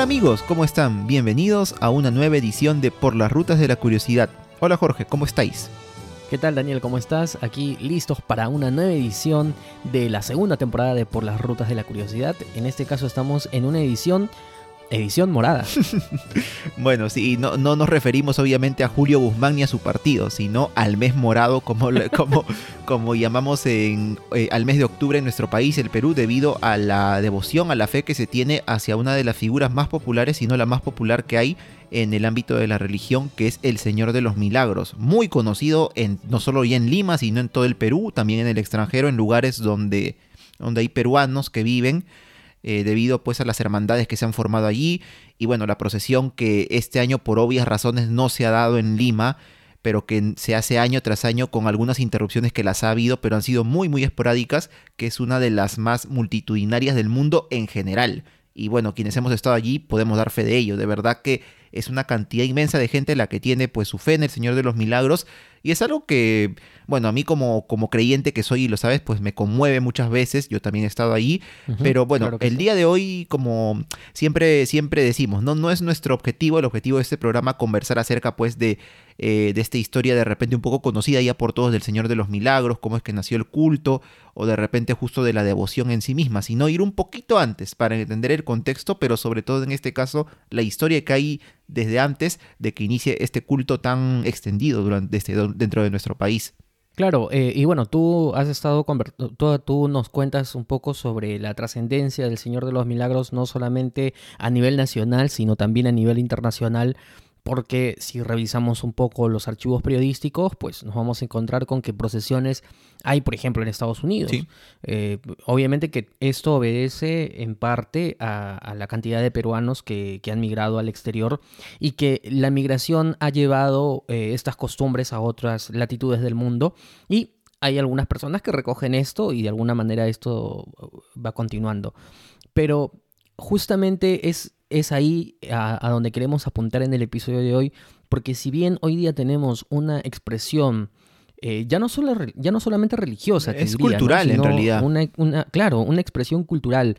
Hola amigos, ¿cómo están? Bienvenidos a una nueva edición de Por las Rutas de la Curiosidad. Hola Jorge, ¿cómo estáis? ¿Qué tal Daniel? ¿Cómo estás? Aquí listos para una nueva edición de la segunda temporada de Por las Rutas de la Curiosidad. En este caso estamos en una edición Edición morada. bueno, sí, no, no nos referimos obviamente a Julio Guzmán ni a su partido, sino al mes morado, como, como, como llamamos en, eh, al mes de octubre en nuestro país, el Perú, debido a la devoción, a la fe que se tiene hacia una de las figuras más populares, si no la más popular que hay en el ámbito de la religión, que es el Señor de los Milagros. Muy conocido en, no solo ya en Lima, sino en todo el Perú, también en el extranjero, en lugares donde, donde hay peruanos que viven eh, debido pues a las hermandades que se han formado allí y bueno, la procesión que este año por obvias razones no se ha dado en Lima, pero que se hace año tras año con algunas interrupciones que las ha habido, pero han sido muy muy esporádicas, que es una de las más multitudinarias del mundo en general. Y bueno, quienes hemos estado allí podemos dar fe de ello. De verdad que es una cantidad inmensa de gente la que tiene pues su fe en el Señor de los Milagros y es algo que, bueno, a mí como, como creyente que soy y lo sabes, pues me conmueve muchas veces, yo también he estado ahí, pero bueno, el día de hoy, como siempre, siempre decimos, no, no es nuestro objetivo, el objetivo de este programa conversar acerca pues de, eh, de esta historia de repente un poco conocida ya por todos del Señor de los Milagros, cómo es que nació el culto, o de repente justo de la devoción en sí misma, sino ir un poquito antes para entender el contexto, pero sobre todo en este caso la historia que hay desde antes de que inicie este culto tan extendido durante este, dentro de nuestro país. Claro, eh, y bueno, tú has estado, tú, tú nos cuentas un poco sobre la trascendencia del Señor de los Milagros, no solamente a nivel nacional, sino también a nivel internacional porque si revisamos un poco los archivos periodísticos, pues nos vamos a encontrar con que procesiones hay, por ejemplo, en Estados Unidos. Eh, obviamente que esto obedece en parte a, la cantidad de peruanos que, han migrado al exterior y que la migración ha llevado eh, estas costumbres a otras latitudes del mundo y hay algunas personas que recogen esto y de alguna manera esto va continuando. Pero justamente es es ahí a, donde queremos apuntar en el episodio de hoy, porque si bien hoy día tenemos una expresión eh, ya, no solo, ya no solamente religiosa, es cultural en realidad. Una, claro, una expresión cultural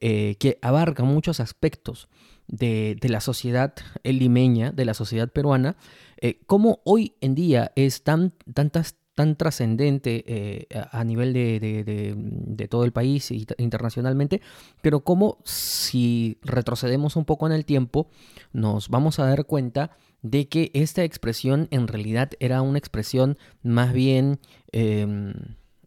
eh, que abarca muchos aspectos de, la sociedad limeña, de la sociedad peruana, eh, como hoy en día es tan, tantas tan trascendente eh, a nivel de, todo el país e internacionalmente, pero como si retrocedemos un poco en el tiempo, nos vamos a dar cuenta de que esta expresión en realidad era una expresión más bien em,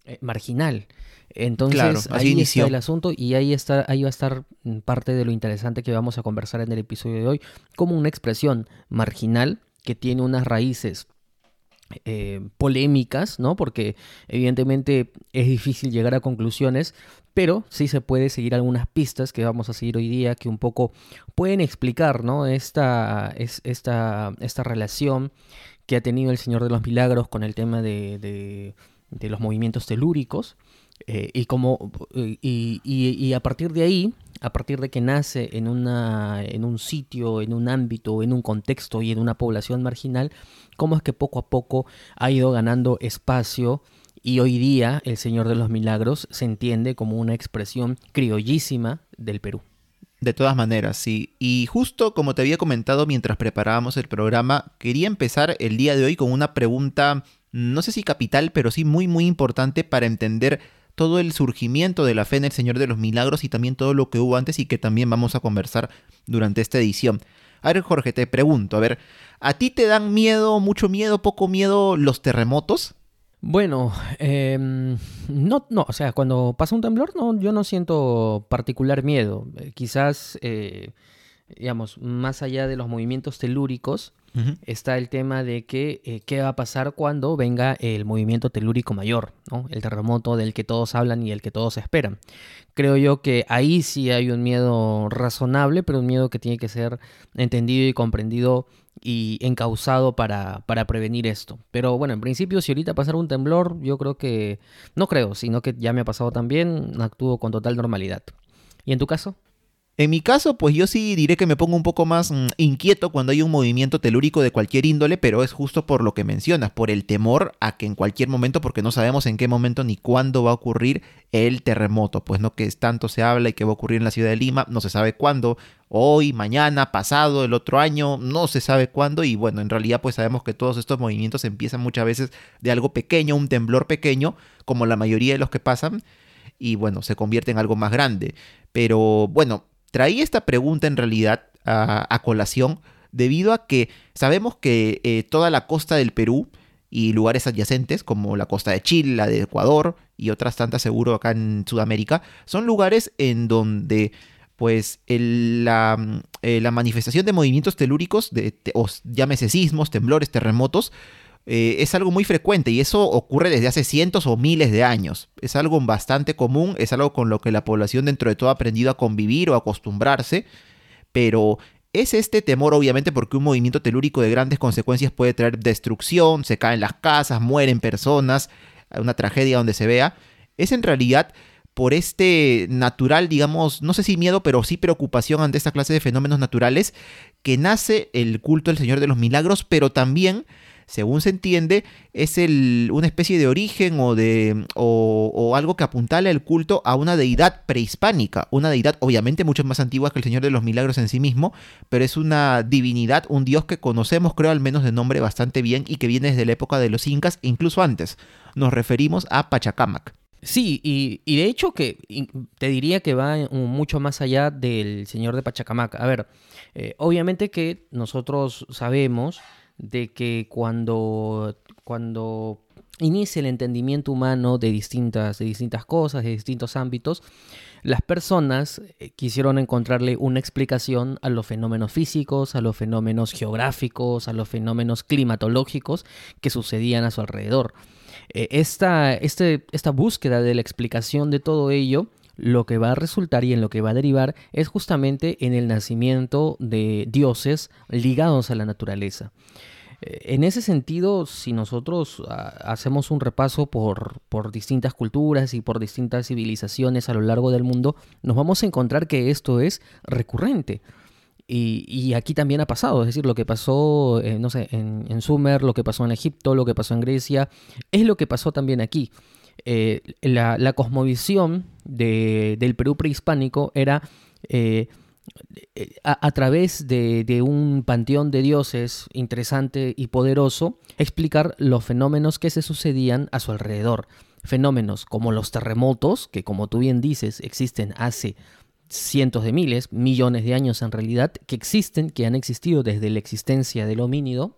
eh, marginal. Entonces ahí está el asunto y ahí, está, ahí va a estar parte de lo interesante que vamos a conversar en el episodio de hoy, como una expresión marginal que tiene unas raíces eh, polémicas, ¿no? Porque evidentemente es difícil llegar a conclusiones, pero sí se puede seguir algunas pistas que vamos a seguir hoy día que un poco pueden explicar, ¿no? Esta, es, esta, esta relación que ha tenido el Señor de los Milagros con el tema de, los movimientos telúricos. Eh, y, como, y, y, a partir de ahí, a partir de que nace en, una, en un sitio, en un ámbito, en un contexto y en una población marginal, cómo es que poco a poco ha ido ganando espacio y hoy día el Señor de los Milagros se entiende como una expresión criollísima del Perú. De todas maneras, sí. Y justo como te había comentado mientras preparábamos el programa, quería empezar el día de hoy con una pregunta, no sé si capital, pero sí muy muy importante para entender todo el surgimiento de la fe en el Señor de los Milagros y también todo lo que hubo antes y que también vamos a conversar durante esta edición. A ver, Jorge, te pregunto, a ver, ¿a ti te dan miedo, mucho miedo, poco miedo los terremotos? Bueno, em, no, no, o sea, cuando pasa un temblor, no, yo no siento particular miedo. Eh, quizás, eh, digamos, más allá de los movimientos telúricos, está el tema de que eh, qué va a pasar cuando venga el movimiento telúrico mayor, ¿no? el terremoto del que todos hablan y el que todos esperan. Creo yo que ahí sí hay un miedo razonable, pero un miedo que tiene que ser entendido y comprendido y encausado para, para prevenir esto. Pero bueno, en principio, si ahorita pasara un temblor, yo creo que, no creo, sino que ya me ha pasado también, actúo con total normalidad. ¿Y en tu caso? En mi caso, pues yo sí diré que me pongo un poco más mm, inquieto cuando hay un movimiento telúrico de cualquier índole, pero es justo por lo que mencionas, por el temor a que en cualquier momento, porque no sabemos en qué momento ni cuándo va a ocurrir el terremoto, pues no que tanto se habla y que va a ocurrir en la ciudad de Lima, no se sabe cuándo, hoy, mañana, pasado, el otro año, no se sabe cuándo y bueno, en realidad pues sabemos que todos estos movimientos empiezan muchas veces de algo pequeño, un temblor pequeño, como la mayoría de los que pasan, y bueno, se convierte en algo más grande. Pero bueno, traí esta pregunta en realidad a, colación debido a que sabemos que eh, toda la costa del Perú y lugares adyacentes como la costa de Chile, la de Ecuador y otras tantas seguro acá en Sudamérica, son lugares en donde pues la, eh, la, manifestación de movimientos telúricos, o llámese sismos, temblores, terremotos, eh, es algo muy frecuente y eso ocurre desde hace cientos o miles de años. Es algo bastante común, es algo con lo que la población dentro de todo ha aprendido a convivir o acostumbrarse, pero es este temor obviamente porque un movimiento telúrico de grandes consecuencias puede traer destrucción, se caen las casas, mueren personas, una tragedia donde se vea. Es en realidad por este natural, digamos, no sé si miedo, pero sí preocupación ante esta clase de fenómenos naturales, que nace el culto del Señor de los Milagros, pero también según se entiende, es el, una especie de origen o, de, o, algo que apuntala el culto a una deidad prehispánica, una deidad obviamente mucho más antigua que el Señor de los Milagros en sí mismo, pero es una divinidad, un dios que conocemos creo al menos de nombre bastante bien y que viene desde la época de los incas incluso antes. Nos referimos a Pachacamac. Sí, y, de hecho que te diría que va mucho más allá del Señor de Pachacamac. A ver, eh, obviamente que nosotros sabemos de que cuando, cuando inicia el entendimiento humano de distintas, de distintas cosas, de distintos ámbitos, las personas eh, quisieron encontrarle una explicación a los fenómenos físicos, a los fenómenos geográficos, a los fenómenos climatológicos que sucedían a su alrededor. Eh, esta, este, esta búsqueda de la explicación de todo ello lo que va a resultar y en lo que va a derivar es justamente en el nacimiento de dioses ligados a la naturaleza. Eh, en ese sentido, si nosotros ah, hacemos un repaso por, por, distintas culturas y por distintas civilizaciones a lo largo del mundo, nos vamos a encontrar que esto es recurrente. Y, aquí también ha pasado, es decir, lo que pasó, eh, no sé, en, Sumer, lo que pasó en Egipto, lo que pasó en Grecia, es lo que pasó también aquí. Eh, la, cosmovisión del Perú prehispánico era a, través de, un panteón de dioses interesante y poderoso, explicar los fenómenos que se sucedían a su alrededor. Fenómenos como los terremotos, que como tú bien dices, existen hace cientos de miles, millones de años en realidad, que existen, que han existido desde la existencia del homínido,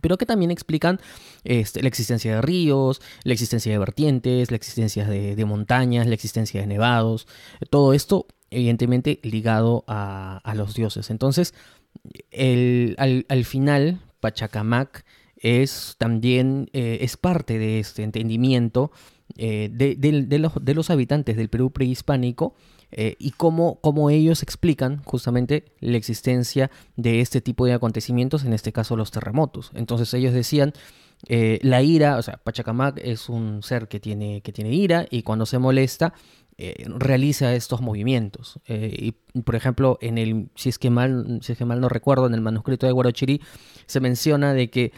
pero que también explican este, la existencia de ríos, la existencia de vertientes, la existencia de montañas, la existencia de nevados. Todo esto evidentemente ligado a, los dioses. Entonces, al, final, Pachacamac es también eh, es parte de este entendimiento eh, de, los, habitantes del Perú prehispánico eh, y cómo, cómo, ellos explican justamente la existencia de este tipo de acontecimientos, en este caso los terremotos. Entonces ellos decían, la ira, o sea, Pachacamac es un ser que tiene, que tiene ira y cuando se molesta, eh, realiza estos movimientos. Eh, y, por ejemplo, en el, si es, que mal, si es que mal no recuerdo, en el manuscrito de Guarochirí se menciona de que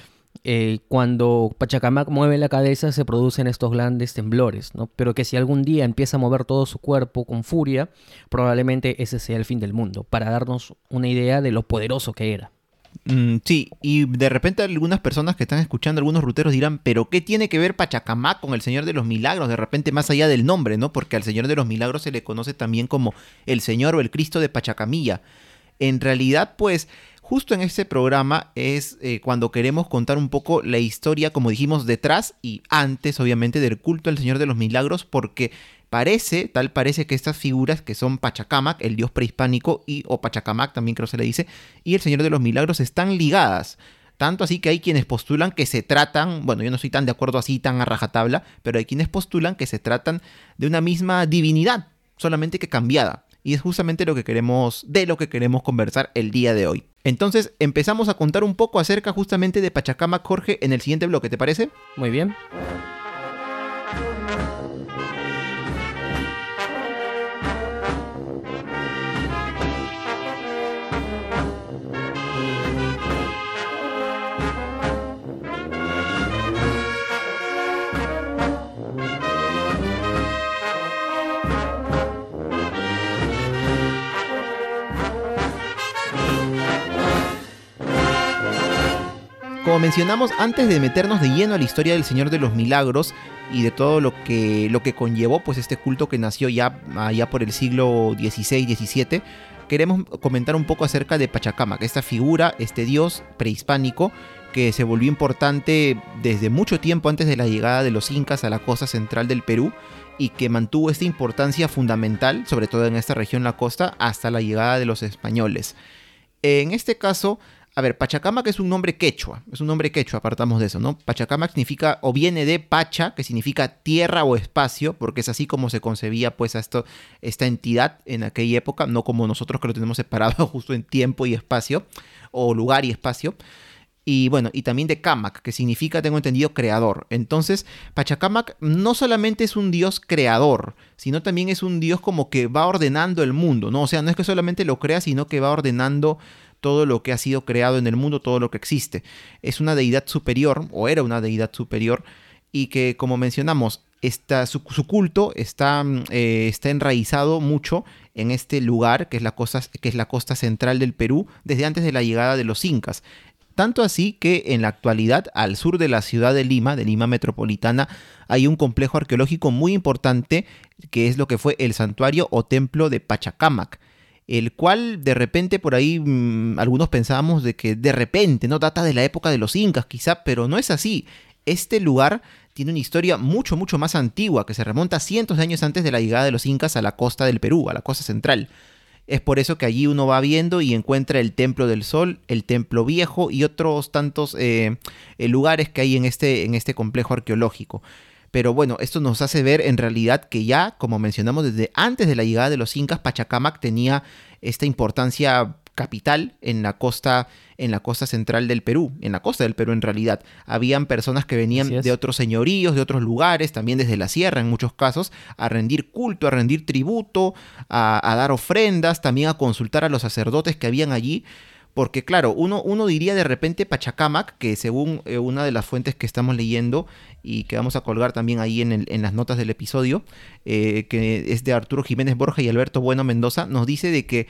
eh, cuando Pachacamac mueve la cabeza se producen estos grandes temblores, ¿no? pero que si algún día empieza a mover todo su cuerpo con furia, probablemente ese sea el fin del mundo, para darnos una idea de lo poderoso que era. Mm, sí, y de repente algunas personas que están escuchando, algunos ruteros dirán, pero ¿qué tiene que ver Pachacamac con el Señor de los Milagros? De repente más allá del nombre, ¿no? Porque al Señor de los Milagros se le conoce también como el Señor o el Cristo de Pachacamilla. En realidad, pues, justo en este programa es eh, cuando queremos contar un poco la historia, como dijimos, detrás y antes, obviamente, del culto al Señor de los Milagros, porque Parece, tal parece que estas figuras que son Pachacamac, el dios prehispánico, y o Pachacamac también creo se le dice, y el Señor de los Milagros están ligadas. Tanto así que hay quienes postulan que se tratan, bueno, yo no soy tan de acuerdo así, tan a rajatabla, pero hay quienes postulan que se tratan de una misma divinidad, solamente que cambiada. Y es justamente lo que queremos, de lo que queremos conversar el día de hoy. Entonces empezamos a contar un poco acerca justamente de Pachacamac, Jorge, en el siguiente bloque, ¿te parece? Muy bien. Como mencionamos, antes de meternos de lleno a la historia del Señor de los Milagros y de todo lo que, lo que conllevó pues este culto que nació ya por el siglo XVI, XVII, queremos comentar un poco acerca de Pachacamac, esta figura, este dios prehispánico que se volvió importante desde mucho tiempo antes de la llegada de los incas a la costa central del Perú y que mantuvo esta importancia fundamental, sobre todo en esta región la costa, hasta la llegada de los españoles. En este caso, a ver, Pachacamac es un nombre quechua, es un nombre quechua, apartamos de eso, ¿no? Pachacamac significa, o viene de Pacha, que significa tierra o espacio, porque es así como se concebía pues a esto, esta entidad en aquella época, no como nosotros que lo tenemos separado justo en tiempo y espacio, o lugar y espacio. Y bueno, y también de Camac, que significa, tengo entendido, creador. Entonces, Pachacamac no solamente es un dios creador, sino también es un dios como que va ordenando el mundo, ¿no? O sea, no es que solamente lo crea, sino que va ordenando todo lo que ha sido creado en el mundo, todo lo que existe. Es una deidad superior, o era una deidad superior, y que, como mencionamos, está, su, culto está, eh, está enraizado mucho en este lugar, que es, la costa, que es la costa central del Perú, desde antes de la llegada de los incas. Tanto así que en la actualidad, al sur de la ciudad de Lima, de Lima metropolitana, hay un complejo arqueológico muy importante que es lo que fue el santuario o templo de Pachacamac el cual de repente por ahí mm, algunos pensábamos de que de repente no data de la época de los incas quizá, pero no es así. Este lugar tiene una historia mucho, mucho más antigua, que se remonta cientos de años antes de la llegada de los incas a la costa del Perú, a la costa central. Es por eso que allí uno va viendo y encuentra el Templo del Sol, el Templo Viejo y otros tantos eh, eh, lugares que hay en este, en este complejo arqueológico. Pero bueno, esto nos hace ver en realidad que ya, como mencionamos desde antes de la llegada de los incas, Pachacamac tenía esta importancia capital en la costa en la costa central del Perú, en la costa del Perú en realidad. Habían personas que venían de otros señoríos, de otros lugares, también desde la sierra en muchos casos, a rendir culto, a rendir tributo, a, a dar ofrendas, también a consultar a los sacerdotes que habían allí porque claro, uno, uno diría de repente Pachacamac, que según eh, una de las fuentes que estamos leyendo y que vamos a colgar también ahí en, en las notas del episodio, eh, que es de Arturo Jiménez Borja y Alberto Bueno Mendoza, nos dice de que,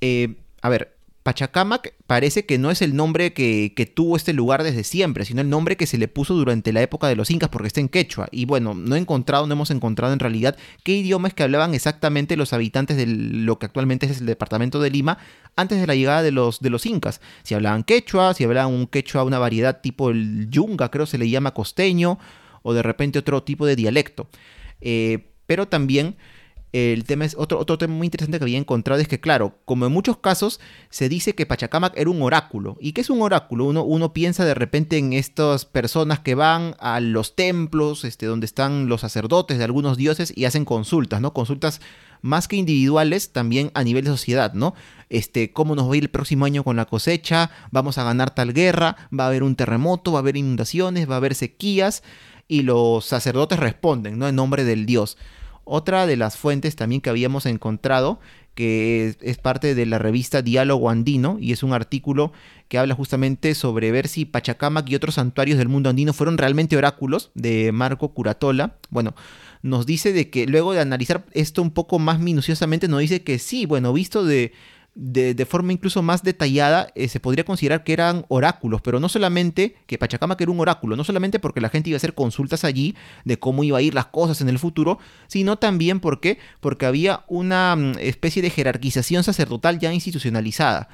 eh, a ver, Pachacamac parece que no es el nombre que, tuvo este lugar desde siempre, sino el nombre que se le puso durante la época de los incas porque está en quechua. Y bueno, no he encontrado, no hemos encontrado en realidad qué idiomas que hablaban exactamente los habitantes de lo que actualmente es el departamento de Lima antes de la llegada de los, de los incas. Si hablaban quechua, si hablaban un quechua, una variedad tipo el yunga, creo se le llama costeño, o de repente otro tipo de dialecto. Eh, pero también el tema es otro, otro tema muy interesante que había encontrado es que, claro, como en muchos casos se dice que Pachacamac era un oráculo. ¿Y qué es un oráculo? Uno, uno piensa de repente en estas personas que van a los templos, este, donde están los sacerdotes de algunos dioses y hacen consultas, ¿no? Consultas más que individuales, también a nivel de sociedad, ¿no? Este, cómo nos va a ir el próximo año con la cosecha, vamos a ganar tal guerra, va a haber un terremoto, va a haber inundaciones, va a haber sequías, y los sacerdotes responden, ¿no? En nombre del dios. Otra de las fuentes también que habíamos encontrado, que es, parte de la revista Diálogo Andino, y es un artículo que habla justamente sobre ver si Pachacamac y otros santuarios del mundo andino fueron realmente oráculos, de Marco Curatola. Bueno, nos dice de que luego de analizar esto un poco más minuciosamente, nos dice que sí, bueno, visto de de, forma incluso más detallada, eh, se podría considerar que eran oráculos, pero no solamente que Pachacamac era un oráculo, no solamente porque la gente iba a hacer consultas allí de cómo iba a ir las cosas en el futuro, sino también porque, porque había una mm, especie de jerarquización sacerdotal ya institucionalizada.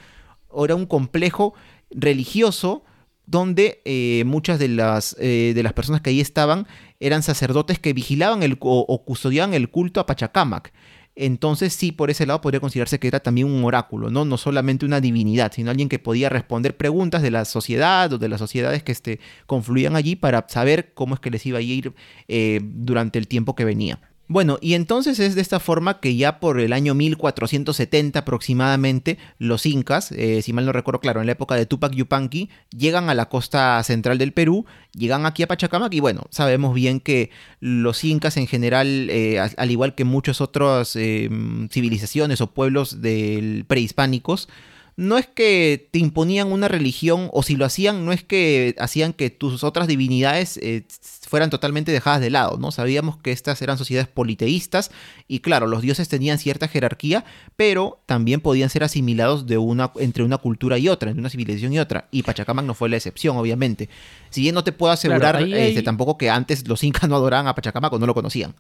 Era un complejo religioso donde eh, muchas de las, eh, de las personas que ahí estaban eran sacerdotes que vigilaban el, o custodiaban el culto a Pachacamac. Entonces sí, por ese lado podría considerarse que era también un oráculo, ¿no? No solamente una divinidad, sino alguien que podía responder preguntas de la sociedad o de las sociedades que este, confluían allí para saber cómo es que les iba a ir eh, durante el tiempo que venía. Bueno, y entonces es de esta forma que ya por el año 1470 aproximadamente, los incas, eh, si mal no recuerdo claro, en la época de Tupac Yupanqui, llegan a la costa central del Perú, llegan aquí a Pachacamac y bueno, sabemos bien que los incas en general, eh, al igual que muchas otras eh, civilizaciones o pueblos del prehispánicos, no es que te imponían una religión, o si lo hacían, no es que hacían que tus otras divinidades eh, fueran totalmente dejadas de lado, ¿no? Sabíamos que estas eran sociedades politeístas y claro, los dioses tenían cierta jerarquía, pero también podían ser asimilados de una, entre una cultura y otra, entre una civilización y otra. Y Pachacamac no fue la excepción, obviamente. Si bien no te puedo asegurar este, tampoco que antes los incas no adoraban a Pachacamac o no lo conocían.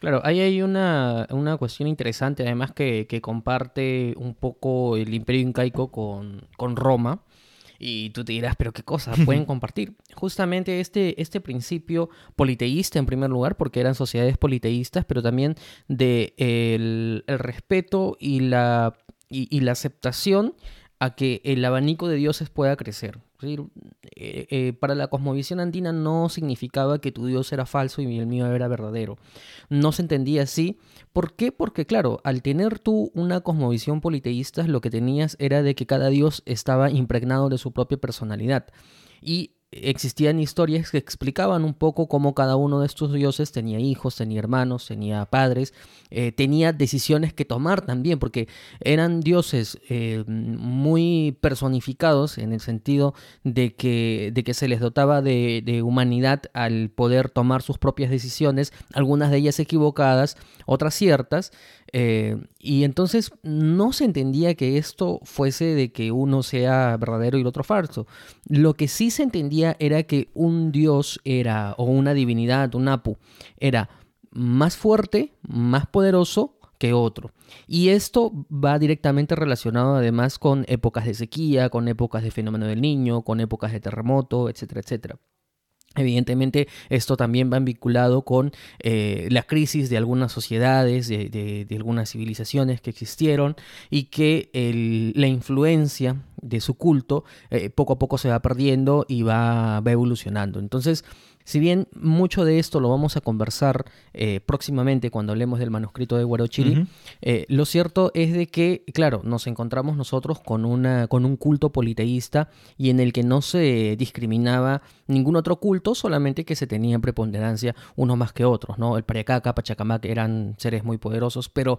Claro, ahí hay una, cuestión interesante, además que, comparte un poco el imperio incaico con, con Roma. Y tú te dirás, pero qué cosa, pueden compartir. Justamente este, este principio politeísta en primer lugar, porque eran sociedades politeístas, pero también de el, respeto y la, y la aceptación a que el abanico de dioses pueda crecer. Eh, eh, para la cosmovisión andina no significaba que tu Dios era falso y el mío era verdadero. No se entendía así. ¿Por qué? Porque claro, al tener tú una cosmovisión politeísta, lo que tenías era de que cada Dios estaba impregnado de su propia personalidad. Y existían historias que explicaban un poco cómo cada uno de estos dioses tenía hijos, tenía hermanos, tenía padres, eh, tenía decisiones que tomar también, porque eran dioses eh, muy personificados en el sentido de que, de que se les dotaba de, de, humanidad al poder tomar sus propias decisiones, algunas de ellas equivocadas, otras ciertas, eh, y entonces no se entendía que esto fuese de que uno sea verdadero y el otro falso. Lo que sí se entendía era que un dios era, o una divinidad, un apu, era más fuerte, más poderoso que otro. Y esto va directamente relacionado además con épocas de sequía, con épocas de fenómeno del niño, con épocas de terremoto, etcétera, etcétera. Evidentemente, esto también va vinculado con eh, la crisis de algunas sociedades, de, algunas civilizaciones que existieron y que la influencia de su culto eh, poco a poco se va perdiendo y va evolucionando. Entonces, si bien mucho de esto lo vamos a conversar eh, próximamente cuando hablemos del manuscrito de Huarochiri, eh, lo cierto es de que, claro, nos encontramos nosotros con, una, con un culto politeísta y en el que no se discriminaba ningún otro culto, solamente que se tenía preponderancia unos más que otros, ¿no? El Pariacaca, Pachacamac eran seres muy poderosos, pero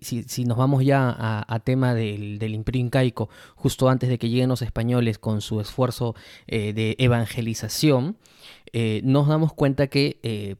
si, nos vamos ya a, tema del, imperio incaico, justo antes de que lleguen los españoles con su esfuerzo eh, de evangelización, eh, nos damos cuenta que eh,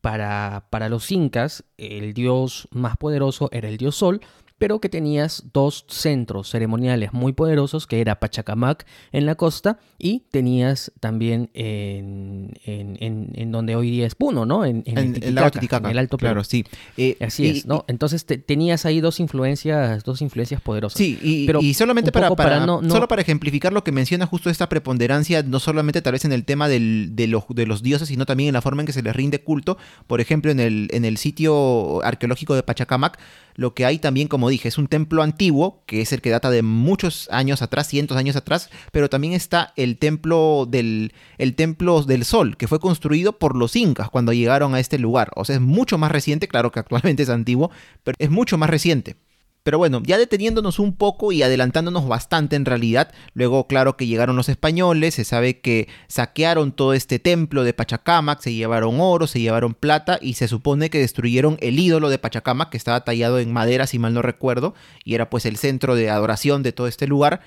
para, para los incas el dios más poderoso era el dios Sol, pero que tenías dos centros ceremoniales muy poderosos, que era Pachacamac en la costa y tenías también en, en, donde hoy día es Puno, ¿no? En, el, Titicaca, en el Alto Perú. Claro, sí. Eh, Así es, ¿no? Entonces tenías ahí dos influencias, dos influencias poderosas. Sí, y, pero y solamente para, para, solo para ejemplificar lo que menciona justo esta preponderancia, no solamente tal vez en el tema del, de, los, de los dioses, sino también en la forma en que se les rinde culto. Por ejemplo, en el, en el sitio arqueológico de Pachacamac, lo que hay también, como dije, es un templo antiguo, que es el que data de muchos años atrás, cientos años atrás, pero también está el templo del, el templo del sol, que fue construido por los incas cuando llegaron a este lugar. O sea, es mucho más reciente, claro que actualmente es antiguo, pero es mucho más reciente. Pero bueno, ya deteniéndonos un poco y adelantándonos bastante en realidad, luego claro que llegaron los españoles, se sabe que saquearon todo este templo de Pachacamac, se llevaron oro, se llevaron plata y se supone que destruyeron el ídolo de Pachacamac que estaba tallado en madera si mal no recuerdo y era pues el centro de adoración de todo este lugar.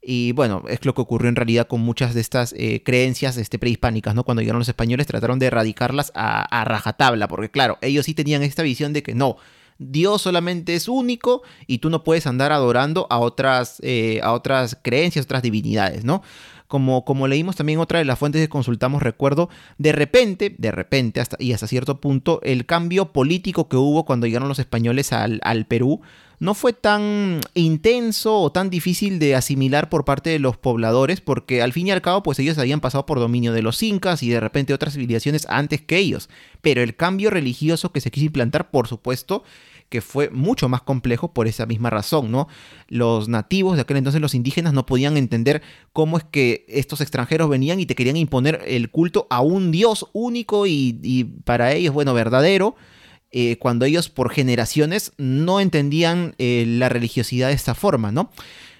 Y bueno, es lo que ocurrió en realidad con muchas de estas eh, creencias este, prehispánicas, ¿no? Cuando llegaron los españoles trataron de erradicarlas a, a rajatabla, porque claro, ellos sí tenían esta visión de que no, Dios solamente es único y tú no puedes andar adorando a otras, eh, a otras creencias, otras divinidades, ¿no? Como, como, leímos también otra de las fuentes que consultamos, recuerdo, de repente, de repente hasta, y hasta cierto punto, el cambio político que hubo cuando llegaron los españoles al, al Perú no fue tan intenso o tan difícil de asimilar por parte de los pobladores, porque al fin y al cabo, pues ellos habían pasado por dominio de los incas y de repente otras civilizaciones antes que ellos. Pero el cambio religioso que se quiso implantar, por supuesto, que fue mucho más complejo por esa misma razón, ¿no? Los nativos de aquel entonces, los indígenas, no podían entender cómo es que estos extranjeros venían y te querían imponer el culto a un dios único y, y para ellos, bueno, verdadero, eh, cuando ellos por generaciones no entendían eh, la religiosidad de esta forma, ¿no?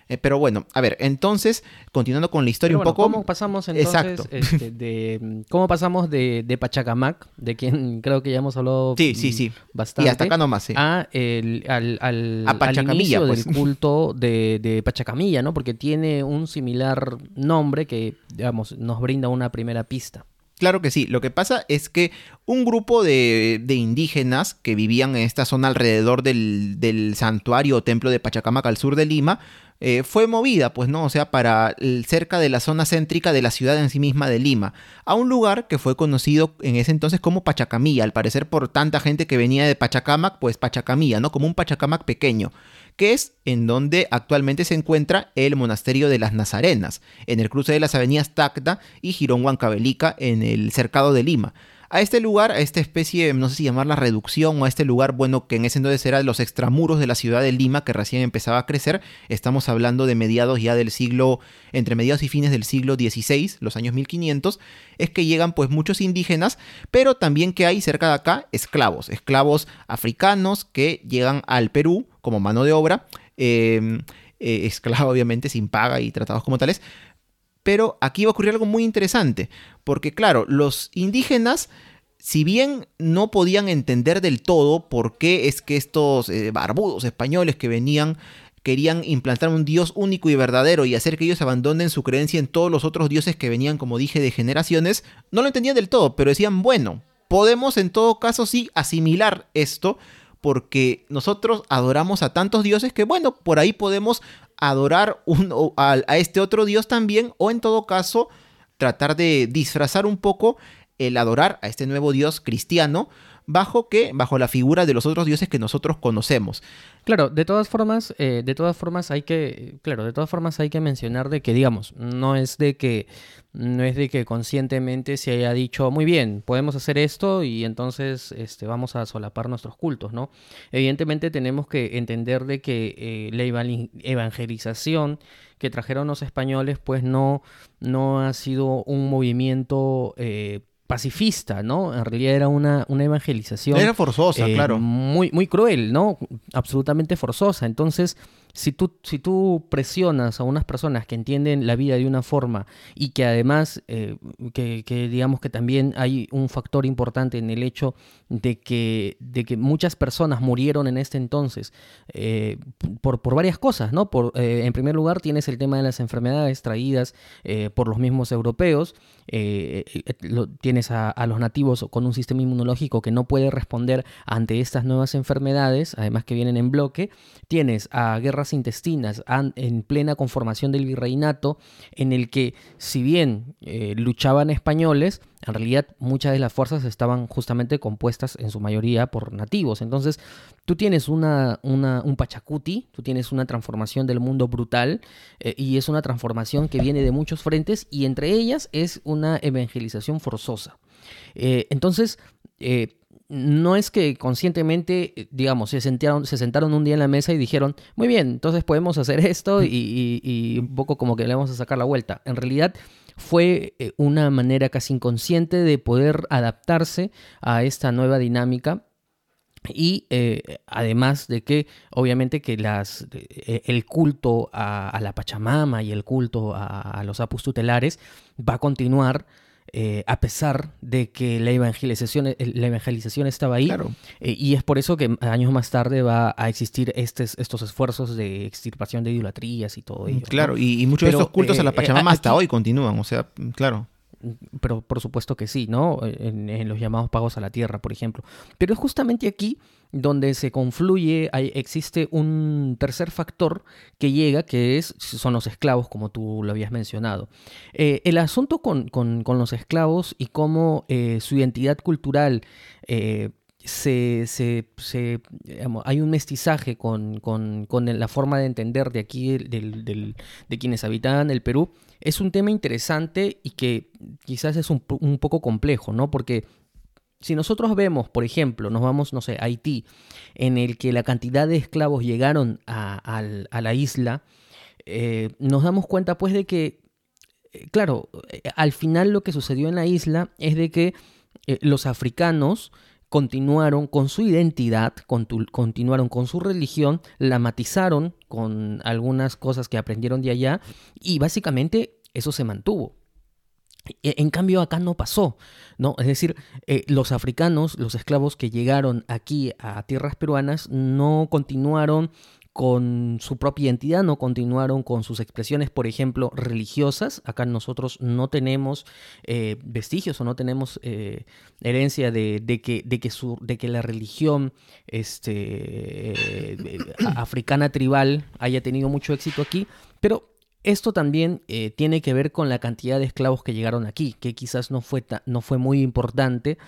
Eh, pero bueno, a ver, entonces, continuando con la historia un poco. ¿Cómo pasamos entonces este, de. ¿Cómo pasamos de, de, Pachacamac, de quien creo que ya hemos hablado sí, sí, sí. bastante? Y hasta acá nomás, sí. A el, al, al, inicio del pues. culto de, de Pachacamilla, ¿no? Porque tiene un similar nombre que, digamos, nos brinda una primera pista. Claro que sí. Lo que pasa es que un grupo de, indígenas que vivían en esta zona alrededor del, santuario o templo de Pachacamac al sur de Lima eh, fue movida, pues no, o sea, para cerca de la zona céntrica de la ciudad en sí misma de Lima, a un lugar que fue conocido en ese entonces como Pachacamilla, al parecer por tanta gente que venía de Pachacamac, pues Pachacamilla, ¿no? Como un Pachacamac pequeño que es en donde actualmente se encuentra el monasterio de las Nazarenas, en el cruce de las avenidas Tacta y Girón Huancavelica en el cercado de Lima a este lugar, a esta especie, no sé si llamarla reducción o a este lugar, bueno, que en ese entonces era los extramuros de la ciudad de Lima, que recién empezaba a crecer. Estamos hablando de mediados ya del siglo, entre mediados y fines del siglo XVI, los años 1500, es que llegan pues muchos indígenas, pero también que hay cerca de acá esclavos, esclavos africanos que llegan al Perú como mano de obra. Eh, eh, esclavos obviamente sin paga y tratados como tales, pero aquí va a ocurrir algo muy interesante, porque claro, los indígenas, si bien no podían entender del todo por qué es que estos eh, barbudos españoles que venían querían implantar un dios único y verdadero y hacer que ellos abandonen su creencia en todos los otros dioses que venían, como dije, de generaciones, no lo entendían del todo, pero decían, bueno, podemos en todo caso sí asimilar esto, porque nosotros adoramos a tantos dioses que, bueno, por ahí podemos adorar a, a este otro Dios también, o en todo caso, tratar de disfrazar un poco el adorar a este nuevo Dios cristiano, bajo que bajo la figura de los otros dioses que nosotros conocemos. Claro, de todas formas, eh, de todas formas hay que, claro, de todas formas hay que mencionar de que, digamos, no es de que, no es de que conscientemente se haya dicho, muy bien, podemos hacer esto y entonces, este, vamos a solapar nuestros cultos, ¿no? Evidentemente tenemos que entender de que eh, la evangelización que trajeron los españoles, pues no, no ha sido un movimiento eh, pacifista, ¿no? En realidad era una, una evangelización. Era forzosa, eh, claro. Muy, muy cruel, ¿no? Absolutamente forzosa. Entonces, si tú, si tú presionas a unas personas que entienden la vida de una forma y que además, eh, que, digamos que también hay un factor importante en el hecho de que, de que muchas personas murieron en este entonces eh, por, por, varias cosas, ¿no? Por, eh, en primer lugar, tienes el tema de las enfermedades traídas por los mismos europeos, tienes a, a los nativos con un sistema inmunológico que no puede responder ante estas nuevas enfermedades, además que vienen en bloque, tienes a guerras intestinas en plena conformación del virreinato, en el que si bien eh, luchaban españoles, en realidad muchas de las fuerzas estaban justamente compuestas en su mayoría por nativos. Entonces tú tienes una, un pachacuti, tú tienes una transformación del mundo brutal eh, y es una transformación que viene de muchos frentes y entre ellas es una evangelización forzosa. Eh, entonces, no es que conscientemente, eh, digamos, se sentaron, se sentaron un día en la mesa y dijeron, muy bien, entonces podemos hacer esto y, un poco como que le vamos a sacar la vuelta. En realidad fue eh, una manera casi inconsciente de poder adaptarse a esta nueva dinámica y eh, además de que obviamente que las, el culto a, la Pachamama y el culto a, a los apus tutelares va a continuar eh, a pesar de que la evangelización, eh, la evangelización estaba ahí. Eh, y es por eso que años más tarde va a existir estos esfuerzos de extirpación de idolatrías y todo ello. Claro, y, muchos de estos cultos a la Pachamama hasta hoy continúan, o sea, claro. Pero por supuesto que sí, ¿no? En, los llamados pagos a la tierra, por ejemplo. Pero es justamente aquí donde se confluye, hay, existe un tercer factor que llega, que es, son los esclavos, como tú lo habías mencionado. Eh, el asunto con, los esclavos y cómo eh, su identidad cultural eh, se, se, hay un mestizaje con, la forma de entender de aquí, de quienes habitaban el Perú, es un tema interesante y que quizás es un, poco complejo, ¿no? Porque si nosotros vemos, por ejemplo, nos vamos, no sé, a Haití, en el que la cantidad de esclavos llegaron a, la isla, eh, nos damos cuenta pues de que, eh, claro, eh, al final lo que sucedió en la isla es de que los africanos continuaron con su identidad, continuaron con su religión, la matizaron con algunas cosas que aprendieron de allá y básicamente eso se mantuvo. E, en cambio acá no pasó, ¿no? Es decir, eh, los africanos, los esclavos que llegaron aquí a tierras peruanas no continuaron con su propia identidad, no continuaron con sus expresiones, por ejemplo, religiosas. Acá nosotros no tenemos eh, vestigios o no tenemos eh, herencia de, que, de, que de, que, la religión este, eh, africana tribal haya tenido mucho éxito aquí, pero esto también tiene que ver con la cantidad de esclavos que llegaron aquí, que quizás no fue, no fue muy importante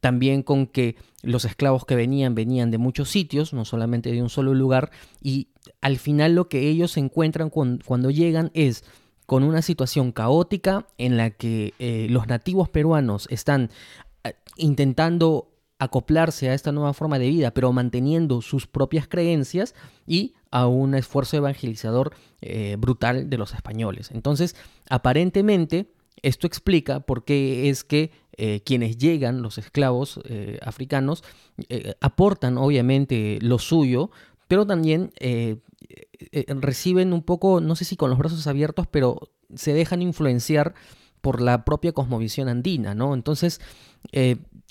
también con que los esclavos que venían venían de muchos sitios, no solamente de un solo lugar, y al final lo que ellos encuentran cuando, llegan es con una situación caótica en la que eh, los nativos peruanos están eh, intentando acoplarse a esta nueva forma de vida, pero manteniendo sus propias creencias y a un esfuerzo evangelizador eh, brutal de los españoles. Entonces, aparentemente, esto explica por qué es que eh, quienes llegan, los esclavos eh, africanos, eh, aportan obviamente lo suyo, pero también reciben un poco, no sé si con los brazos abiertos, pero se dejan influenciar por la propia cosmovisión andina, ¿no? Entonces,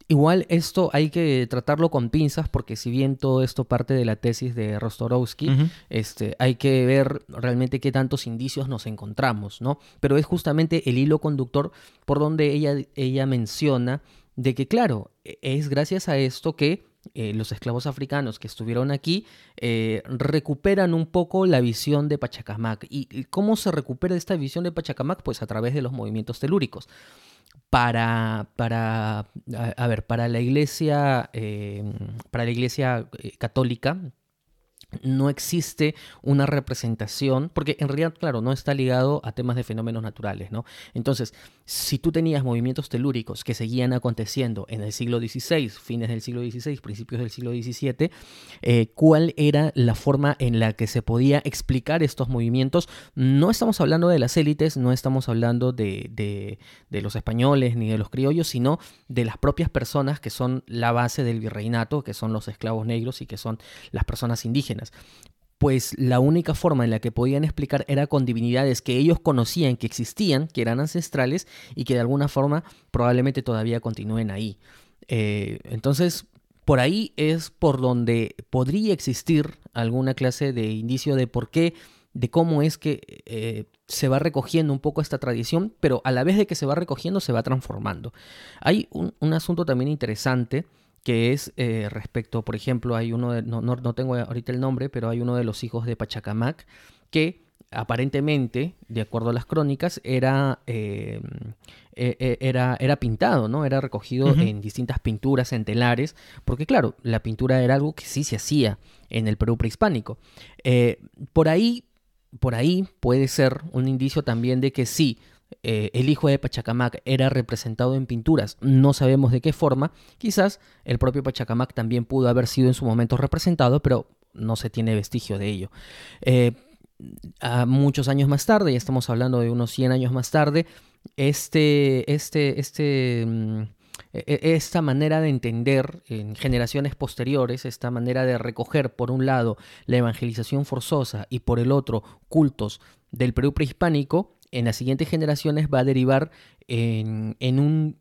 Igual esto hay que tratarlo con pinzas porque si bien todo esto parte de la tesis de Rostorowski, este, hay que ver realmente qué tantos indicios nos encontramos, ¿no? Pero es justamente el hilo conductor por donde ella, ella menciona de que, claro, e, es gracias a esto que eh, los esclavos africanos que estuvieron aquí eh, recuperan un poco la visión de Pachacamac. ¿Y cómo se recupera esta visión de Pachacamac? Pues a través de los movimientos telúricos para, para, a, ver, para la iglesia, eh, para la iglesia eh, católica, no existe una representación, porque en realidad, claro, no está ligado a temas de fenómenos naturales, ¿no? Entonces, si tú tenías movimientos telúricos que seguían aconteciendo en el siglo XVI, fines del siglo XVI, principios del siglo XVII, eh, ¿cuál era la forma en la que se podía explicar estos movimientos? No estamos hablando de las élites, no estamos hablando de, de, de los españoles ni de los criollos, sino de las propias personas que son la base del virreinato, que son los esclavos negros y que son las personas indígenas pues la única forma en la que podían explicar era con divinidades que ellos conocían que existían, que eran ancestrales y que de alguna forma probablemente todavía continúen ahí. Eh, entonces, por ahí es por donde podría existir alguna clase de indicio de por qué, de cómo es que eh, se va recogiendo un poco esta tradición, pero a la vez de que se va recogiendo, se va transformando. Hay un asunto también interesante que es eh, respecto, por ejemplo, hay uno, de, no, no, tengo ahorita el nombre, pero hay uno de los hijos de Pachacamac que aparentemente, de acuerdo a las crónicas, era, eh, e, e, era, era pintado, ¿no? Era recogido en distintas pinturas en telares, porque claro, la pintura era algo que sí se hacía en el Perú prehispánico. Eh, por ahí, por ahí puede ser un indicio también de que sí, eh, el hijo de Pachacamac era representado en pinturas, no sabemos de qué forma, quizás el propio Pachacamac también pudo haber sido en su momento representado, pero no se tiene vestigio de ello. Eh, a muchos años más tarde, ya estamos hablando de unos 100 años más tarde, este, este, este, mm, e, e, esta manera de entender en generaciones posteriores, esta manera de recoger por un lado la evangelización forzosa y por el otro cultos del Perú prehispánico, en las siguientes generaciones va a derivar en, un,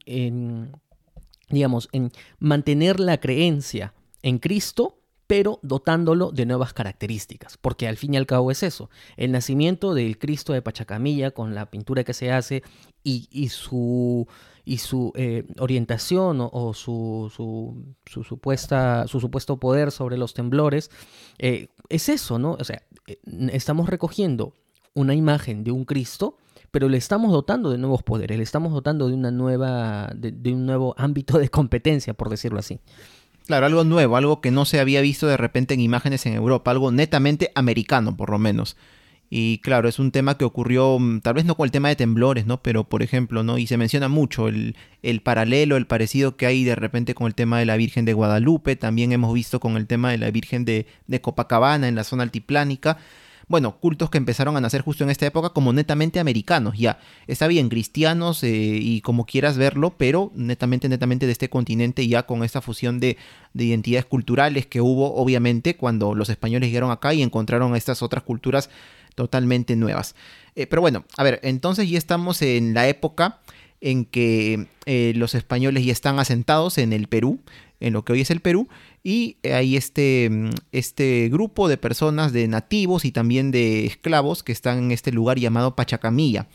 digamos, en mantener la creencia en Cristo, pero dotándolo de nuevas características, porque al fin y al cabo es eso, el nacimiento del Cristo de Pachacamilla con la pintura que se hace y, su, y su eh, orientación o, su, su, supuesta, su supuesto poder sobre los temblores, eh, es eso, ¿no? O sea, eh, estamos recogiendo una imagen de un Cristo, pero le estamos dotando de nuevos poderes, le estamos dotando de una nueva, de, un nuevo ámbito de competencia, por decirlo así. Claro, algo nuevo, algo que no se había visto de repente en imágenes en Europa, algo netamente americano, por lo menos. Y claro, es un tema que ocurrió, mm, tal vez no con el tema de temblores, ¿no? Pero por ejemplo, ¿no? Y se menciona mucho el, el, paralelo, el parecido que hay de repente con el tema de la Virgen de Guadalupe, también hemos visto con el tema de la Virgen de, de Copacabana en la zona altiplánica. Bueno, cultos que empezaron a nacer justo en esta época como netamente americanos, ya. Está bien, cristianos eh, y como quieras verlo, pero netamente, netamente de este continente ya con esta fusión de, de identidades culturales que hubo, obviamente, cuando los españoles llegaron acá y encontraron estas otras culturas totalmente nuevas. Eh, pero bueno, a ver, entonces ya estamos en la época en que eh, los españoles ya están asentados en el Perú, en lo que hoy es el Perú, y hay este, mm, este grupo de personas, de nativos y también de esclavos que están en este lugar llamado Pachacamilla.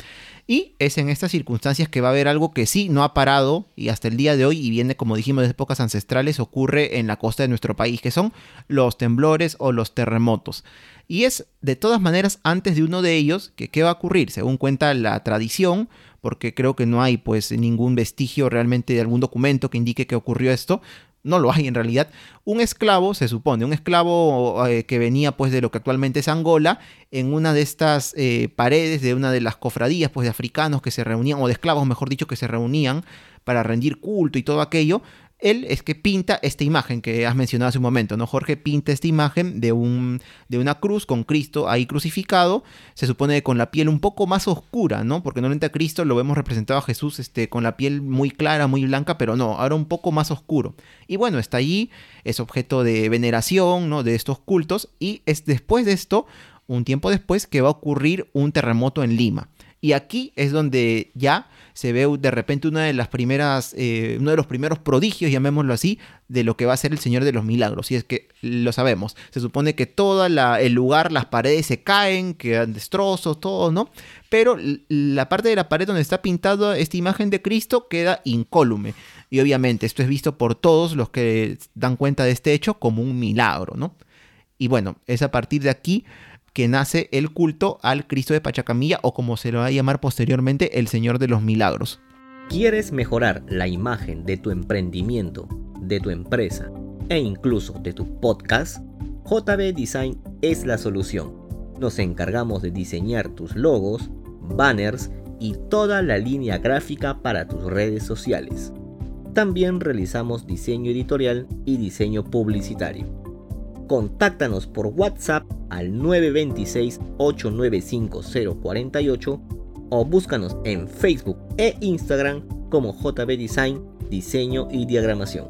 Y es en estas circunstancias que va a haber algo que sí no ha parado y hasta el día de hoy, y viene como dijimos de épocas ancestrales, ocurre en la costa de nuestro país, que son los temblores o los terremotos. Y es de todas maneras antes de uno de ellos que qué va a ocurrir, según cuenta la tradición, porque creo que no hay pues ningún vestigio realmente de algún documento que indique que ocurrió esto, no lo hay en realidad, un esclavo, se supone, un esclavo eh, que venía pues de lo que actualmente es Angola, en una de estas eh, paredes de una de las cofradías pues de africanos que se reunían, o de esclavos mejor dicho, que se reunían para rendir culto y todo aquello, él es que pinta esta imagen que has mencionado hace un momento, ¿no? Jorge pinta esta imagen de, un, de una cruz con Cristo ahí crucificado, se supone con la piel un poco más oscura, ¿no? Porque normalmente a Cristo lo vemos representado a Jesús este, con la piel muy clara, muy blanca, pero no, ahora un poco más oscuro. Y bueno, está allí, es objeto de veneración, ¿no? De estos cultos, y es después de esto, un tiempo después, que va a ocurrir un terremoto en Lima. Y aquí es donde ya se ve de repente una de las primeras, eh, uno de los primeros prodigios, llamémoslo así, de lo que va a ser el Señor de los Milagros. Y es que lo sabemos, se supone que todo el lugar, las paredes se caen, quedan destrozos, todo, ¿no? Pero la parte de la pared donde está pintado esta imagen de Cristo queda incólume. Y obviamente esto es visto por todos los que dan cuenta de este hecho como un milagro, ¿no? Y bueno, es a partir de aquí que nace el culto al Cristo de Pachacamilla o como se lo va a llamar posteriormente el Señor de los Milagros. ¿Quieres mejorar la imagen de tu emprendimiento, de tu empresa e incluso de tu podcast? JB Design es la solución. Nos encargamos de diseñar tus logos, banners y toda la línea gráfica para tus redes sociales. También realizamos diseño editorial y diseño publicitario contáctanos por WhatsApp al 926-895-048 o búscanos en Facebook e Instagram como JB Design, Diseño y Diagramación.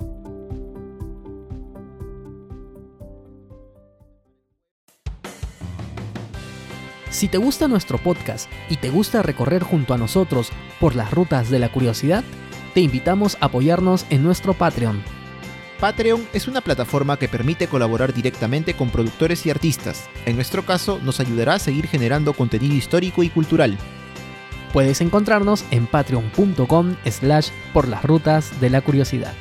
Si te gusta nuestro podcast y te gusta recorrer junto a nosotros por las rutas de la curiosidad, te invitamos a apoyarnos en nuestro Patreon Patreon es una plataforma que permite colaborar directamente con productores y artistas. En nuestro caso, nos ayudará a seguir generando contenido histórico y cultural. Puedes encontrarnos en patreon.com slash por las rutas de la curiosidad.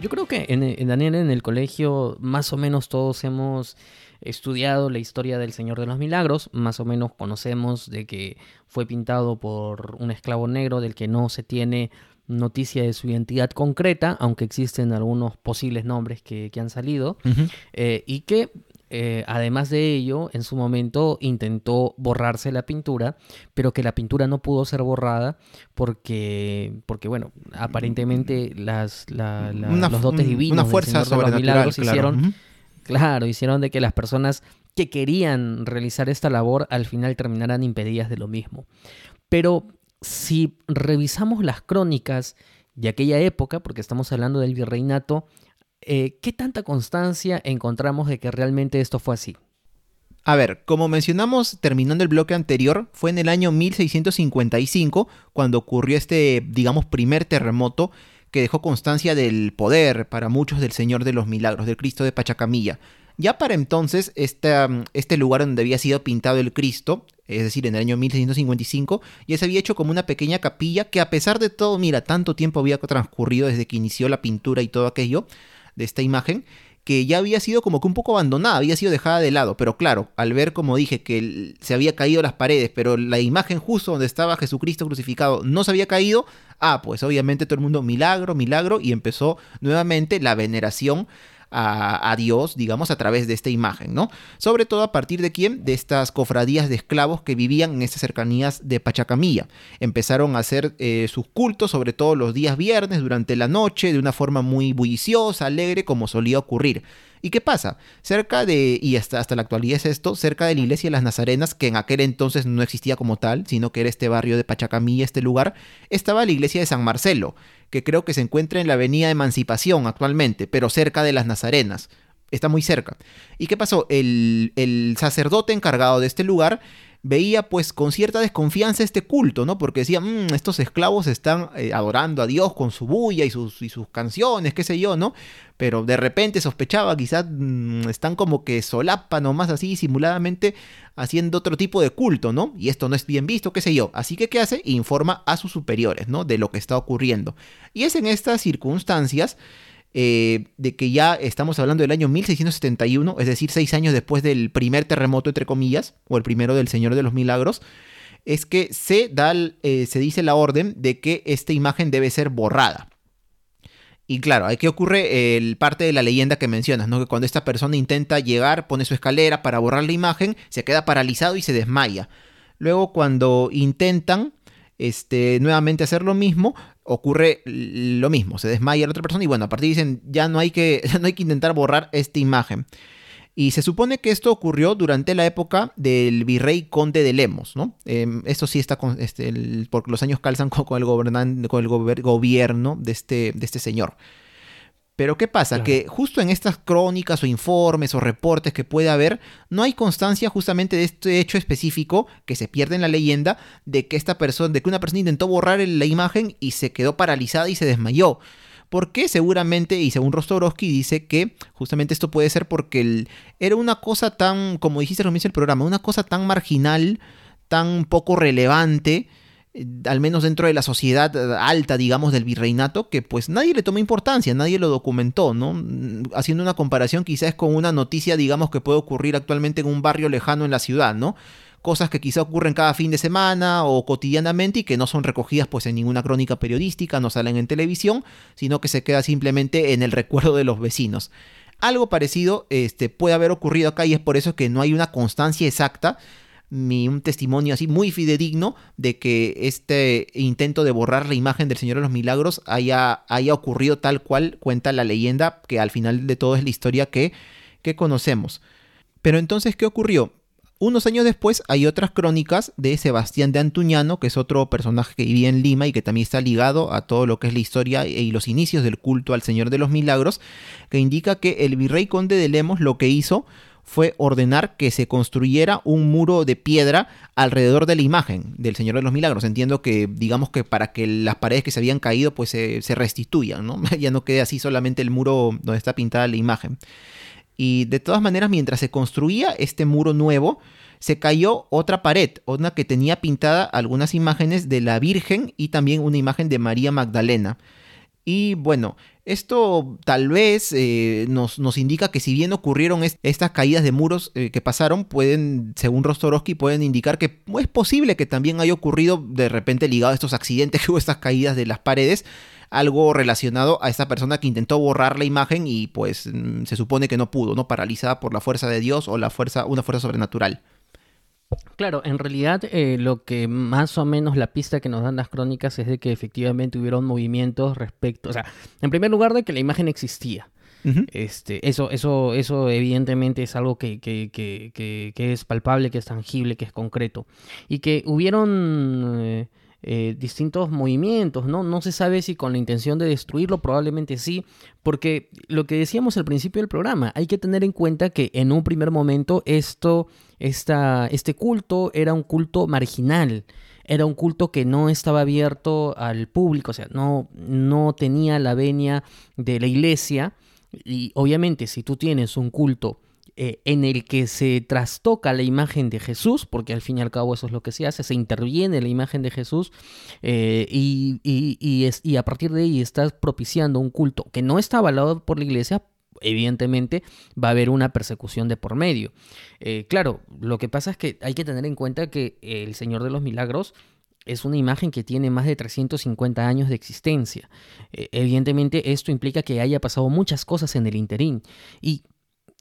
Yo creo que en, Daniel en el colegio más o menos todos hemos estudiado la historia del Señor de los Milagros, más o menos conocemos de que fue pintado por un esclavo negro del que no se tiene noticia de su identidad concreta, aunque existen algunos posibles nombres que, han salido, eh, y que eh, además de ello, en su momento intentó borrarse la pintura, pero que la pintura no pudo ser borrada porque, porque bueno, aparentemente las, los dotes divinos una fuerza de los milagros hicieron, claro, hicieron de que las personas que querían realizar esta labor al final terminaran impedidas de lo mismo. Pero si revisamos las crónicas de aquella época, porque estamos hablando del virreinato, eh, ¿qué tanta constancia encontramos de que realmente esto fue así? A ver, como mencionamos terminando el bloque anterior, fue en el año 1655 cuando ocurrió este, digamos, primer terremoto que dejó constancia del poder para muchos del Señor de los Milagros, del Cristo de Pachacamilla. Ya para entonces, este lugar donde había sido pintado el Cristo, es decir, en el año 1655, ya se había hecho como una pequeña capilla que a pesar de todo, mira, tanto tiempo había transcurrido desde que inició la pintura y todo aquello de esta imagen, que ya había sido como que un poco abandonada, había sido dejada de lado. Pero claro, al ver, como dije, que se había caído las paredes, pero la imagen justo donde estaba Jesucristo crucificado no se había caído, ah, pues obviamente todo el mundo milagro, milagro, y empezó nuevamente la veneración a, Dios, digamos, a través de esta imagen, ¿no? Sobre todo a partir de quién? De estas cofradías de esclavos que vivían en estas cercanías de Pachacamilla. Empezaron a hacer eh, sus cultos, sobre todo los días viernes, durante la noche, de una forma muy bulliciosa, alegre, como solía ocurrir. ¿Y qué pasa? Cerca de, y hasta, hasta la actualidad es esto, cerca de la iglesia de las Nazarenas, que en aquel entonces no existía como tal, sino que era este barrio de Pachacamilla, este lugar, estaba la iglesia de San Marcelo, que creo que se encuentra en la avenida Emancipación actualmente, pero cerca de las Nazarenas. Está muy cerca. ¿Y qué pasó? El, el sacerdote encargado de este lugar veía pues con cierta desconfianza este culto, ¿no? Porque decía, mm, estos esclavos están eh, adorando a Dios con su bulla y sus, y sus canciones, qué sé yo, ¿no? Pero de repente sospechaba, quizás mm, están como que solapa nomás así simuladamente haciendo otro tipo de culto, ¿no? Y esto no es bien visto, qué sé yo. Así que, ¿qué hace? Informa a sus superiores, ¿no? De lo que está ocurriendo. Y es en estas circunstancias eh, de que ya estamos hablando del año 1671, es decir, seis años después del primer terremoto, entre comillas, o el primero del Señor de los Milagros, es que se, da, eh, se dice la orden de que esta imagen debe ser borrada. Y claro, aquí ocurre el parte de la leyenda que mencionas, ¿no? Que cuando esta persona intenta llegar, pone su escalera para borrar la imagen, se queda paralizado y se desmaya. Luego, cuando intentan este, nuevamente hacer lo mismo, ocurre lo mismo, se desmaya la otra persona y bueno, a partir dicen, ya no hay que, no hay que intentar borrar esta imagen. Y se supone que esto ocurrió durante la época del virrey conde de Lemos, ¿no? Em, esto sí está con, este, porque los años calzan con, el, con el gobierno de este, de este señor. Pero ¿qué pasa? Que justo en estas crónicas o informes o reportes que puede haber, no hay constancia justamente de este hecho específico que se pierde en la leyenda de que esta persona, de que una persona intentó borrar la imagen y se quedó paralizada y se desmayó. Porque seguramente, y según Rostorowski, dice que justamente esto puede ser porque era una cosa tan, como dijiste al comienzo del programa, una cosa tan marginal, tan poco relevante, al menos dentro de la sociedad eh, alta, digamos, del virreinato, que pues nadie le tomó importancia, nadie lo documentó, ¿no? Mm, haciendo una comparación quizás con una noticia, digamos, que puede ocurrir actualmente en un barrio lejano en la ciudad, ¿no? Cosas que quizá ocurren cada fin de semana o cotidianamente y que no son recogidas pues en ninguna crónica periodística, no salen en televisión, sino que se queda simplemente en el recuerdo de los vecinos. Algo parecido este, puede haber ocurrido acá y es por eso que no hay una constancia exacta mi, un testimonio así muy fidedigno de que este intento de borrar la imagen del Señor de los Milagros haya, haya ocurrido tal cual cuenta la leyenda, que al final de todo es la historia que, que conocemos. Pero entonces, ¿qué ocurrió? Unos años después hay otras crónicas de Sebastián de Antuñano, que es otro personaje que vivía en Lima y que también está ligado a todo lo que es la historia y los inicios del culto al Señor de los Milagros, que indica que el virrey conde de Lemos lo que hizo fue ordenar que se construyera un muro de piedra alrededor de la imagen del Señor de los Milagros. Entiendo que, digamos que para que las paredes que se habían caído pues se, restituyan, ¿no? ya no quede así solamente el muro donde está pintada la imagen. Y de todas maneras, mientras se construía este muro nuevo, se cayó otra pared, una que tenía pintada algunas imágenes de la Virgen y también una imagen de María Magdalena. Y bueno, esto tal vez eh, nos, nos, indica que si bien ocurrieron estas caídas de muros eh, que pasaron, pueden, según Rostorowski, pueden indicar que es posible que también haya ocurrido de repente ligado a estos accidentes hubo estas caídas de las paredes, algo relacionado a esta persona que intentó borrar la imagen y pues mm, se supone que no pudo, ¿no? Paralizada por la fuerza de Dios o la fuerza, una fuerza sobrenatural. Claro, en realidad eh, lo que más o menos la pista que nos dan las crónicas es de que efectivamente hubieron movimientos respecto, o sea, en primer lugar de que la imagen existía. este, eso, eso, eso evidentemente es algo que, que, que, que, es palpable, que es tangible, que es concreto. Y que hubieron eh, eh, distintos movimientos, ¿no? No se sabe si con la intención de destruirlo, probablemente sí, porque lo que decíamos al principio del programa, hay que tener en cuenta que en un primer momento esto, esta, este culto era un culto marginal era un culto que no estaba abierto al público, o sea, no, no tenía la venia de la iglesia. Y obviamente si tú tienes un culto eh, en el que se trastoca la imagen de Jesús, porque al fin y al cabo eso es lo que se hace, se interviene la imagen de Jesús eh, y, y, a partir de ahí estás propiciando un culto que no está avalado por la iglesia, evidentemente va a haber una persecución de por medio. Eh, claro, lo que pasa es que hay que tener en cuenta que el Señor de los Milagros es una imagen que tiene más de 350 años de existencia. Evidentemente esto implica que haya pasado muchas cosas en el interín y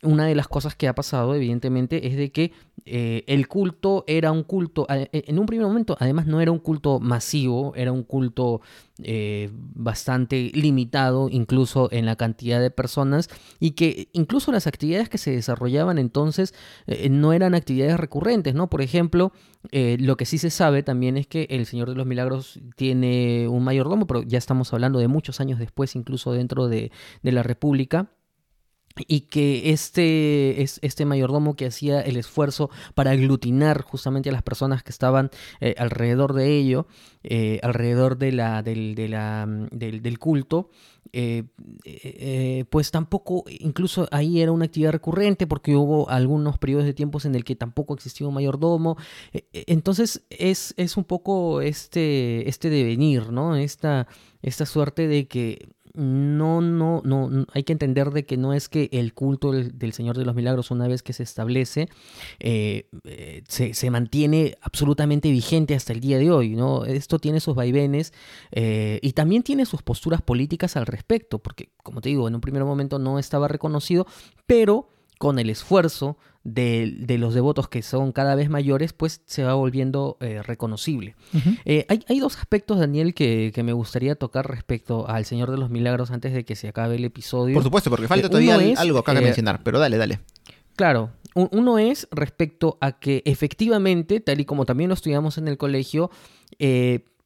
una de las cosas que ha pasado, evidentemente, es de que eh, el culto era un culto, e, en un primer momento, además no era un culto masivo, era un culto eh, bastante limitado, incluso en la cantidad de personas, y que incluso las actividades que se desarrollaban entonces eh, no eran actividades recurrentes, ¿no? Por ejemplo, lo que sí se sabe también es que el Señor de los Milagros tiene un mayordomo, pero ya estamos hablando de muchos años después, incluso dentro de, de la República y que este, este mayordomo que hacía el esfuerzo para aglutinar justamente a las personas que estaban eh, alrededor de ello, eh, alrededor de la, del, mm, del, culto, eh, pues tampoco, incluso ahí era una actividad recurrente porque hubo algunos periodos de tiempos en el que tampoco existía un mayordomo. entonces es, es un poco este, este devenir, ¿no? Esta, esta suerte de que no, no, no, hay que entender de que no es que el culto del, Señor de los Milagros, una vez que se establece, eh, eh, se, mantiene absolutamente vigente hasta el día de hoy, ¿no? Esto tiene sus vaivenes eh, y también tiene sus posturas políticas al respecto, porque, como te digo, en un primer momento no estaba reconocido, pero con el esfuerzo de, los devotos que son cada vez mayores, pues se va volviendo eh, reconocible. Eh, hay, dos aspectos, Daniel, que, me gustaría tocar respecto al Señor de los Milagros antes de que se acabe el episodio. Por supuesto, porque falta eh, todavía algo acá que mencionar, pero dale, dale. Claro, uno es respecto a que efectivamente, tal y como también lo estudiamos en el colegio,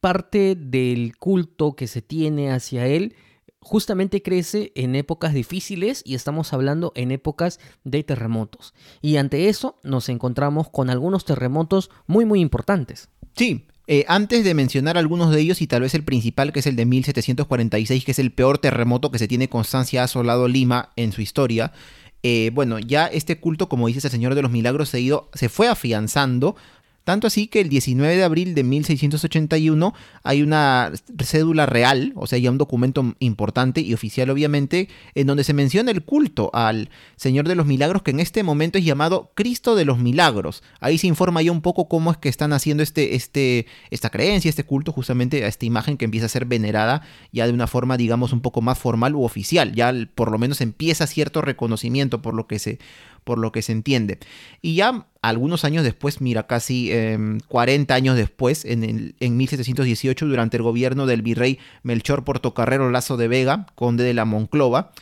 parte del culto que se tiene hacia él justamente crece en épocas difíciles y estamos hablando en épocas de terremotos. Y ante eso nos encontramos con algunos terremotos muy muy importantes. Sí, eh, antes de mencionar algunos de ellos y tal vez el principal que es el de 1746, que es el peor terremoto que se tiene constancia asolado Lima en su historia, eh, bueno, ya este culto, como dices el Señor de los Milagros, se, ido, se fue afianzando tanto así que el 19 de abril de 1681 hay una cédula real, o sea, ya un documento importante y oficial obviamente, en donde se menciona el culto al Señor de los Milagros, que en este momento es llamado Cristo de los Milagros. Ahí se informa ya un poco cómo es que están haciendo este, este, esta creencia, este culto, justamente a esta imagen que empieza a ser venerada ya de una forma, digamos, un poco más formal u oficial. Ya por lo menos empieza cierto reconocimiento por lo que se por lo que se entiende. Y ya algunos años después, mira, casi 40 em, años después, en, el, en 1718, durante el gobierno del virrey Melchor Portocarrero Lazo de Vega, conde de la Monclova,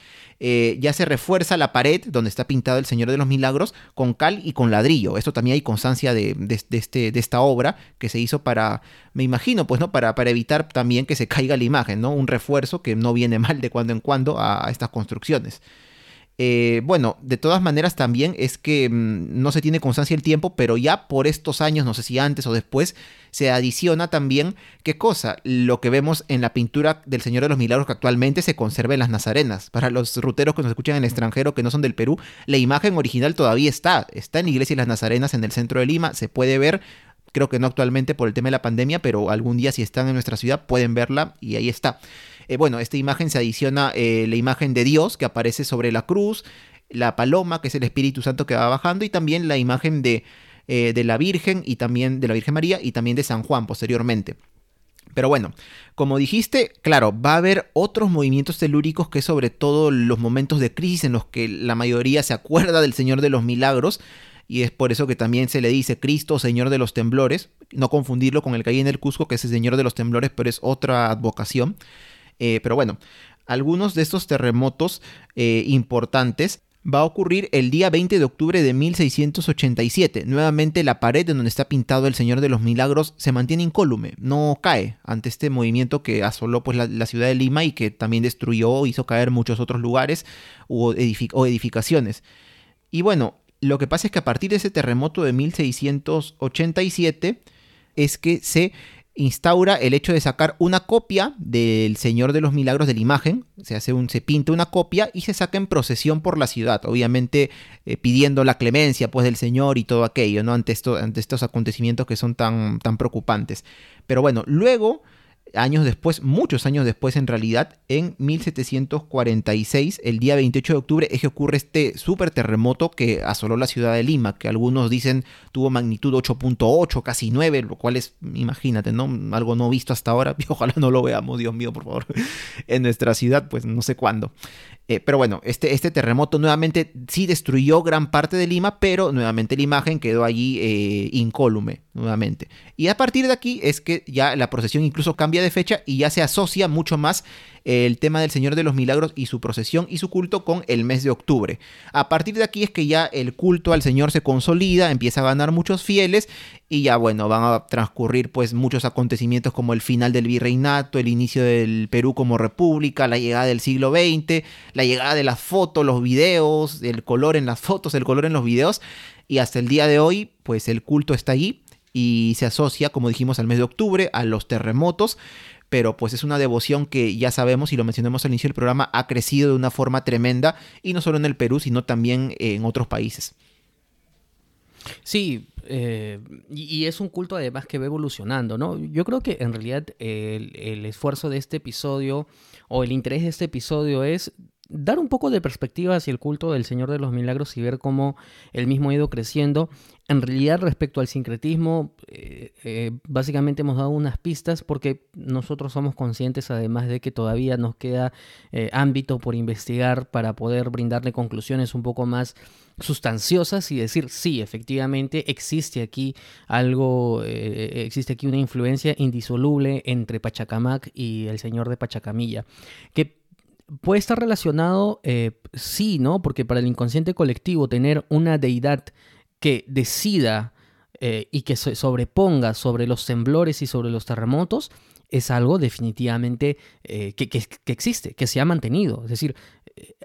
eh, ya se refuerza la pared donde está pintado el Señor de los Milagros con cal y con ladrillo. Esto también hay constancia de, este, de esta obra que se hizo para, me imagino, pues, ¿no? Para, para, evitar también que se caiga la imagen, ¿no? Un refuerzo que no viene mal de cuando en cuando a estas construcciones. Eh, bueno, de todas maneras también es que mm, no se tiene constancia el tiempo, pero ya por estos años, no sé si antes o después, se adiciona también, ¿qué cosa? Lo que vemos en la pintura del Señor de los Milagros que actualmente se conserva en las Nazarenas. Para los ruteros que nos escuchan en el extranjero que no son del Perú, la imagen original todavía está, está en la iglesia de las Nazarenas en el centro de Lima, se puede ver. Creo que no actualmente por el tema de la pandemia, pero algún día si están en nuestra ciudad pueden verla y ahí está. Eh, bueno, esta imagen se adiciona eh, la imagen de Dios que aparece sobre la cruz, la paloma, que es el Espíritu Santo que va bajando, y también la imagen de, eh, de la Virgen y también de la Virgen María y también de San Juan posteriormente. Pero bueno, como dijiste, claro, va a haber otros movimientos telúricos que sobre todo los momentos de crisis en los que la mayoría se acuerda del Señor de los Milagros, y es por eso que también se le dice Cristo, Señor de los Temblores, no confundirlo con el que hay en el Cusco, que es el Señor de los Temblores, pero es otra advocación. Eh, pero bueno, algunos de estos terremotos eh, importantes va a ocurrir el día 20 de octubre de 1687. Nuevamente la pared en donde está pintado el Señor de los Milagros se mantiene incólume, no cae ante este movimiento que asoló pues, la, ciudad de Lima y que también destruyó, hizo caer muchos otros lugares o edificaciones. Y bueno, lo que pasa es que a partir de ese terremoto de 1687 es que se instaura el hecho de sacar una copia del Señor de los Milagros de la imagen, se hace un, se pinta una copia y se saca en procesión por la ciudad, obviamente eh, pidiendo la clemencia pues del Señor y todo aquello, ¿no? Ante, esto, ante estos acontecimientos que son tan, tan preocupantes. Pero bueno, luego años después, muchos años después en realidad, en 1746, el día 28 de octubre, es que ocurre este súper terremoto que asoló la ciudad de Lima, que algunos dicen tuvo magnitud 8.8, casi 9, lo cual es, imagínate, ¿no? Algo no visto hasta ahora, y ojalá no lo veamos, Dios mío, por favor, en nuestra ciudad, pues no sé cuándo. Eh, pero bueno, este, este, terremoto nuevamente sí destruyó gran parte de Lima, pero nuevamente la imagen quedó allí eh, incólume, nuevamente. Y a partir de aquí es que ya la procesión incluso cambia de fecha y ya se asocia mucho más el tema del Señor de los Milagros y su procesión y su culto con el mes de octubre. A partir de aquí es que ya el culto al Señor se consolida, empieza a ganar muchos fieles y ya bueno, van a transcurrir pues muchos acontecimientos como el final del virreinato, el inicio del Perú como república, la llegada del siglo XX, la llegada de las fotos, los videos, el color en las fotos, el color en los videos y hasta el día de hoy pues el culto está allí y se asocia, como dijimos, al mes de octubre, a los terremotos, pero pues es una devoción que ya sabemos y lo mencionamos al inicio del programa, ha crecido de una forma tremenda y no solo en el Perú, sino también en otros países. Sí, eh, y, es un culto además que va evolucionando, ¿no? Yo creo que en realidad el, el esfuerzo de este episodio o el interés de este episodio es dar un poco de perspectiva hacia el culto del Señor de los Milagros y ver cómo el mismo ha ido creciendo. En realidad, respecto al sincretismo, eh, eh, básicamente hemos dado unas pistas porque nosotros somos conscientes, además de que todavía nos queda eh, ámbito por investigar para poder brindarle conclusiones un poco más sustanciosas y decir, sí, efectivamente existe aquí algo, existe aquí una influencia indisoluble entre Pachacamac y el Señor de Pachacamilla, puede estar relacionado, eh, sí, ¿no? Porque para el inconsciente colectivo tener una deidad que decida eh, y que se sobreponga sobre los temblores y sobre los terremotos es algo definitivamente eh, que, existe, que se ha mantenido. Es decir,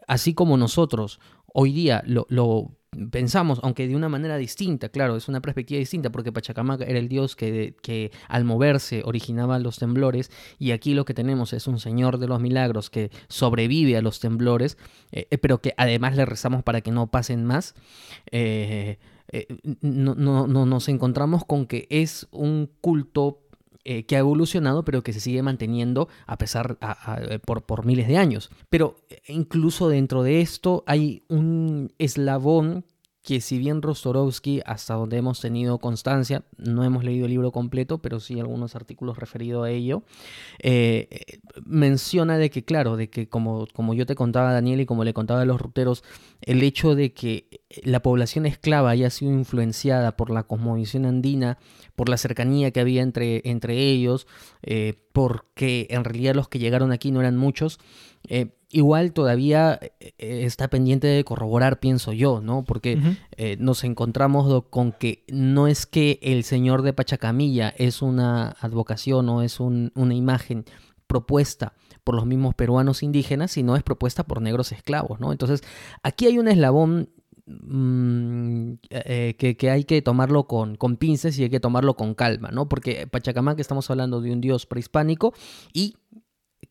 así como nosotros hoy día lo pensamos, aunque de una manera distinta, claro, es una perspectiva distinta, porque Pachacamac era el dios que, que, al moverse originaba los temblores, y aquí lo que tenemos es un señor de los milagros que sobrevive a los temblores, eh, eh, pero que además le rezamos para que no pasen más. Eh, no, no, no, nos encontramos con que es un culto eh, que ha evolucionado, pero que se sigue manteniendo a pesar por, por miles de años. Pero eh, incluso dentro de esto hay un eslabón que si bien Rostorovsky, hasta donde hemos tenido constancia, no hemos leído el libro completo, pero sí algunos artículos referidos a ello, eh, menciona de que, claro, de que como, como yo te contaba, Daniel, y como le contaba a los ruteros, el hecho de que la población esclava haya sido influenciada por la cosmovisión andina, por la cercanía que había entre, entre ellos, eh, porque en realidad los que llegaron aquí no eran muchos, eh, igual todavía eh, está pendiente de corroborar, pienso yo, ¿no? Porque eh, nos encontramos con que no es que el señor de Pachacamilla es una advocación o es una imagen propuesta por los mismos peruanos indígenas, sino es propuesta por negros esclavos, ¿no? Entonces, aquí hay un eslabón mm, eh, que, hay que tomarlo con, con pinces y hay que tomarlo con calma, ¿no? Porque Pachacamac estamos hablando de un dios prehispánico y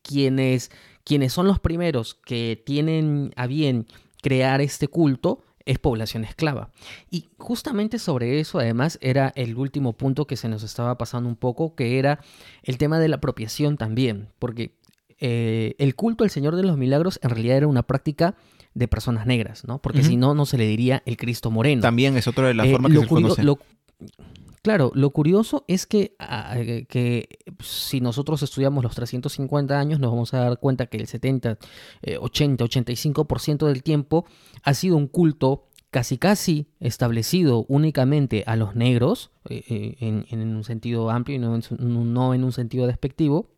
quienes quienes son los primeros que tienen a bien crear este culto es población esclava. Y justamente sobre eso, además, era el último punto que se nos estaba pasando un poco, que era el tema de la apropiación también, porque eh, el culto al Señor de los Milagros en realidad era una práctica de personas negras, ¿no? Porque si no, no se le diría el Cristo moreno. También es otra de las eh, formas que se conoce. Claro, lo curioso es que, ah, eh, que, si nosotros estudiamos los 350 años, nos vamos a dar cuenta que el 70, 80, 85% del tiempo ha sido un culto casi casi establecido únicamente a los negros, eh, eh, en, un sentido amplio y no en, un sentido despectivo,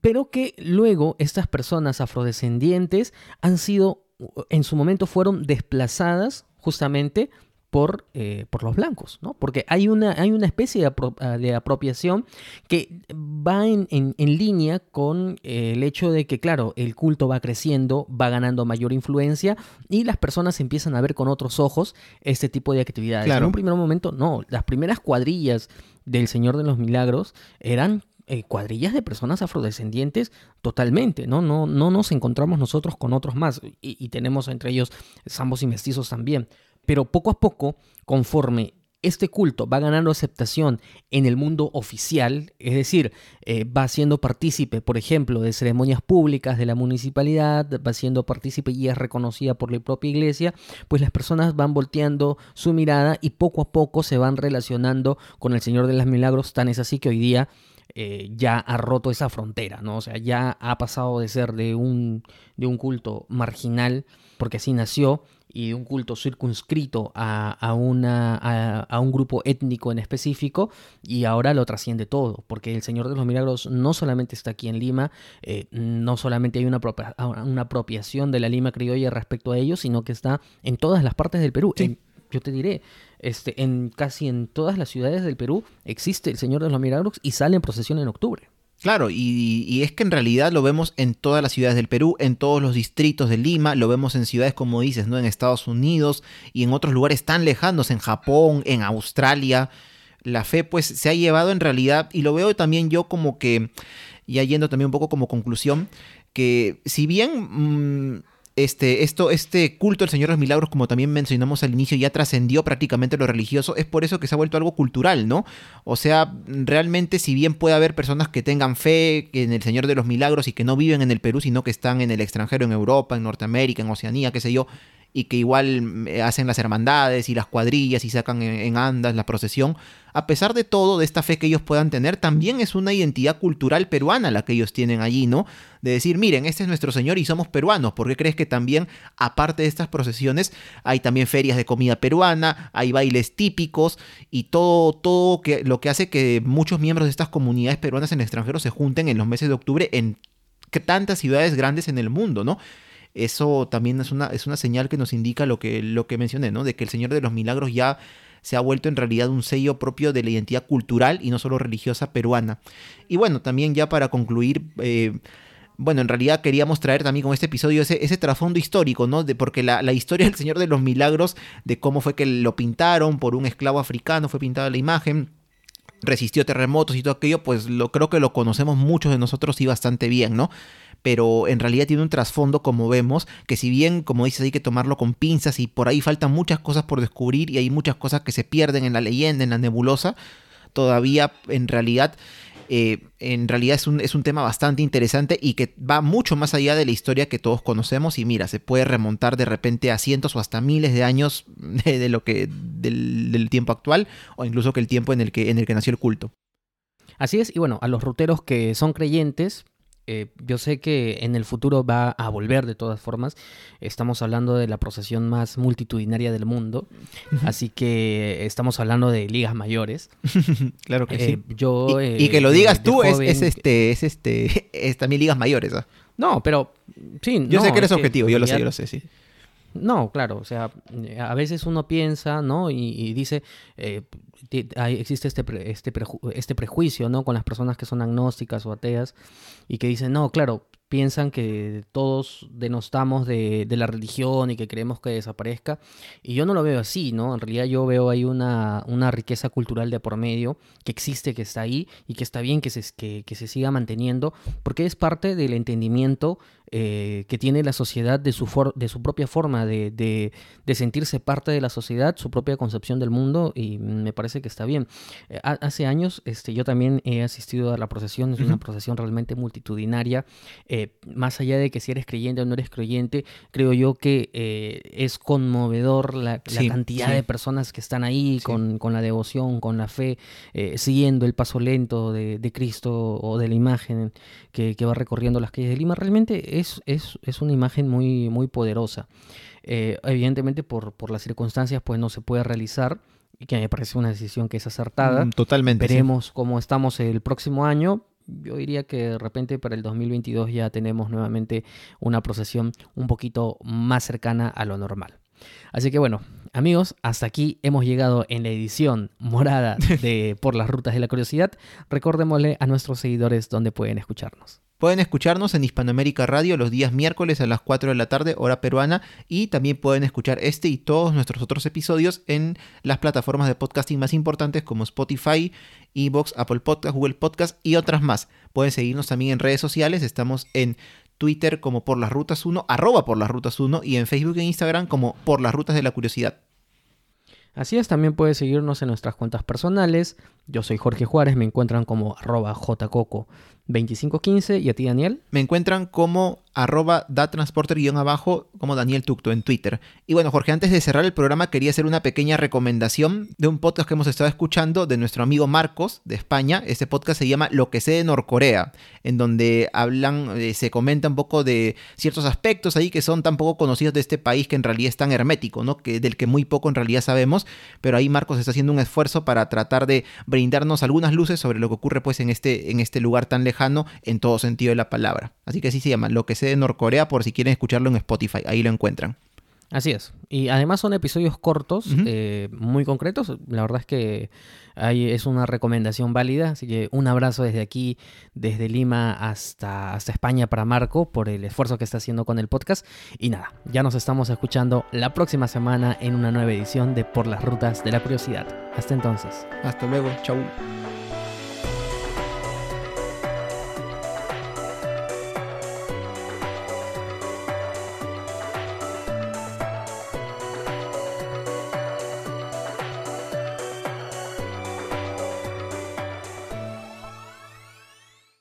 pero que luego estas personas afrodescendientes han sido, en su momento fueron desplazadas justamente por, eh, por los blancos, ¿no? Porque hay una, hay una especie de, ah, de apropiación que va en, en, línea con eh, el hecho de que, claro, el culto va creciendo, va ganando mayor influencia y las personas empiezan a ver con otros ojos este tipo de actividades. En un primer momento, no, las primeras cuadrillas del Señor de los Milagros eran eh, cuadrillas de personas afrodescendientes totalmente, ¿no? No, no nos encontramos nosotros con otros más y, y tenemos entre ellos zambos y mestizos también. Pero poco a poco, conforme este culto va ganando aceptación en el mundo oficial, es decir, eh, va siendo partícipe, por ejemplo, de ceremonias públicas de la municipalidad, va siendo partícipe y es reconocida por la propia iglesia, pues las personas van volteando su mirada y poco a poco se van relacionando con el Señor de los Milagros, tan es así que hoy día eh, ya ha roto esa frontera, ¿no? O sea, ya ha pasado de ser de un, de un culto marginal, porque así nació, y de un culto circunscrito a, una, a, un grupo étnico en específico y ahora lo trasciende todo, porque el Señor de los Milagros no solamente está aquí en Lima, eh, no solamente hay una, una apropiación de la Lima criolla respecto a ellos, sino que está en todas las partes del Perú. Yo te diré, este, en casi en todas las ciudades del Perú existe el Señor de los Milagros y sale en procesión en octubre. Claro, y, es que en realidad lo vemos en todas las ciudades del Perú, en todos los distritos de Lima, lo vemos en ciudades como dices, ¿no? En Estados Unidos y en otros lugares tan lejanos, en Japón, en Australia. La fe pues se ha llevado en realidad, y lo veo también yo como que, ya yendo también un poco como conclusión, que si bien... Mm, este, esto, este culto al Señor de los Milagros, como también mencionamos al inicio, ya trascendió prácticamente lo religioso, es por eso que se ha vuelto algo cultural, ¿no? O sea, realmente si bien puede haber personas que tengan fe en el Señor de los Milagros y que no viven en el Perú, sino que están en el extranjero, en Europa, en Norteamérica, en Oceanía, qué sé yo, y que igual eh, hacen las hermandades y las cuadrillas y sacan en, andas la procesión, a pesar de todo, de esta fe que ellos puedan tener, también es una identidad cultural peruana la que ellos tienen allí, ¿no? De decir, miren, este es nuestro Señor y somos peruanos, ¿por qué crees que también, aparte de estas procesiones, hay también ferias de comida peruana, hay bailes típicos y todo, todo que, lo que hace que muchos miembros de estas comunidades peruanas en el extranjero se junten en los meses de octubre en tantas ciudades grandes en el mundo, ¿no? Eso también es una, es una señal que nos indica lo que, lo que mencioné, ¿no? De que el Señor de los Milagros ya se ha vuelto en realidad un sello propio de la identidad cultural y no solo religiosa peruana. Y bueno, también ya para concluir, eh, bueno, en realidad queríamos traer también con este episodio ese, ese trasfondo histórico, ¿no? De, porque la, la, historia del Señor de los Milagros, de cómo fue que lo pintaron por un esclavo africano, fue pintada la imagen resistió terremotos y todo aquello, pues lo creo que lo conocemos muchos de nosotros y bastante bien, ¿no? pero en realidad tiene un trasfondo, como vemos, que si bien, como dices, hay que tomarlo con pinzas y por ahí faltan muchas cosas por descubrir y hay muchas cosas que se pierden en la leyenda, en la nebulosa, todavía en realidad... Eh, en realidad es un, es un tema bastante interesante y que va mucho más allá de la historia que todos conocemos y mira, se puede remontar de repente a cientos o hasta miles de años de, lo que del, del, tiempo actual o incluso que el tiempo en el que, en el que nació el culto. Así es, y bueno, a los ruteros que son creyentes, eh, yo sé que en el futuro va a volver de todas formas. Estamos hablando de la procesión más multitudinaria del mundo. Así que estamos hablando de ligas mayores. claro que sí. Eh, yo, y, que lo eh, digas tú es, este, es este, es también ligas mayores. No, pero sí. Yo sé que eres objetivo, yo lo sé, yo lo sé, sí. No, claro, o sea, a veces uno piensa, ¿no? Y, dice, existe este, este, este prejuicio, ¿no? Con las personas que son agnósticas o ateas y que dicen, no, claro, piensan que todos denostamos de, de, la religión y que queremos que desaparezca. Y yo no lo veo así, ¿no? En realidad yo veo ahí una, una riqueza cultural de por medio que existe, que está ahí y que está bien que se, que se siga manteniendo porque es parte del entendimiento eh, que tiene la sociedad de su, de su propia forma de, de, sentirse parte de la sociedad, su propia concepción del mundo y me parece que está bien. Eh, hace años este, yo también he asistido a la procesión, es una procesión realmente multitudinaria, eh, más allá de que si eres creyente o no eres creyente, creo yo que es conmovedor la, cantidad de personas que están ahí con, con, la devoción, con la fe, siguiendo el paso lento de, de, Cristo o de la imagen que, que va recorriendo las calles de Lima. Realmente es es, una imagen muy, muy poderosa. Eh, evidentemente por, por, las circunstancias pues no se puede realizar y que me parece una decisión que es acertada. Mm, totalmente. Veremos cómo estamos el próximo año. Yo diría que de repente para el 2022 ya tenemos nuevamente una procesión un poquito más cercana a lo normal. Así que bueno, amigos, hasta aquí hemos llegado en la edición morada de Por las Rutas de la Curiosidad. Recordémosle a nuestros seguidores dónde pueden escucharnos. Pueden escucharnos en Hispanoamérica Radio los días miércoles a las 4 de la tarde, hora peruana, y también pueden escuchar este y todos nuestros otros episodios en las plataformas de podcasting más importantes como Spotify, Evox, Apple Podcast, Google Podcast y otras más. Pueden seguirnos también en redes sociales, estamos en Twitter como por las rutas 1, arroba por las rutas 1 y en Facebook e Instagram como por las rutas de la curiosidad. Así es, también puedes seguirnos en nuestras cuentas personales. Yo soy Jorge Juárez, me encuentran como arroba jcoco2515 y a ti Daniel. Me encuentran como arroba datransporter-abajo como Daniel Tucto en Twitter. Y bueno, Jorge, antes de cerrar el programa quería hacer una pequeña recomendación de un podcast que hemos estado escuchando de nuestro amigo Marcos de España. Este podcast se llama Lo que sé de Norcorea, en donde hablan, eh, se comenta un poco de ciertos aspectos ahí que son tan poco conocidos de este país que en realidad es tan hermético, ¿no? Que, del que muy poco en realidad sabemos, pero ahí Marcos está haciendo un esfuerzo para tratar de brindarnos algunas luces sobre lo que ocurre pues en este, en este lugar tan lejano en todo sentido de la palabra. Así que así se llama, Lo que sé de Norcorea por si quieren escucharlo en Spotify. Ahí lo encuentran. Así es. Y además son episodios cortos, eh, muy concretos. La verdad es que ahí es una recomendación válida. Así que un abrazo desde aquí, desde Lima hasta, hasta España para Marco por el esfuerzo que está haciendo con el podcast. Y nada, ya nos estamos escuchando la próxima semana en una nueva edición de Por las Rutas de la Curiosidad. Hasta entonces. Hasta luego. Chau.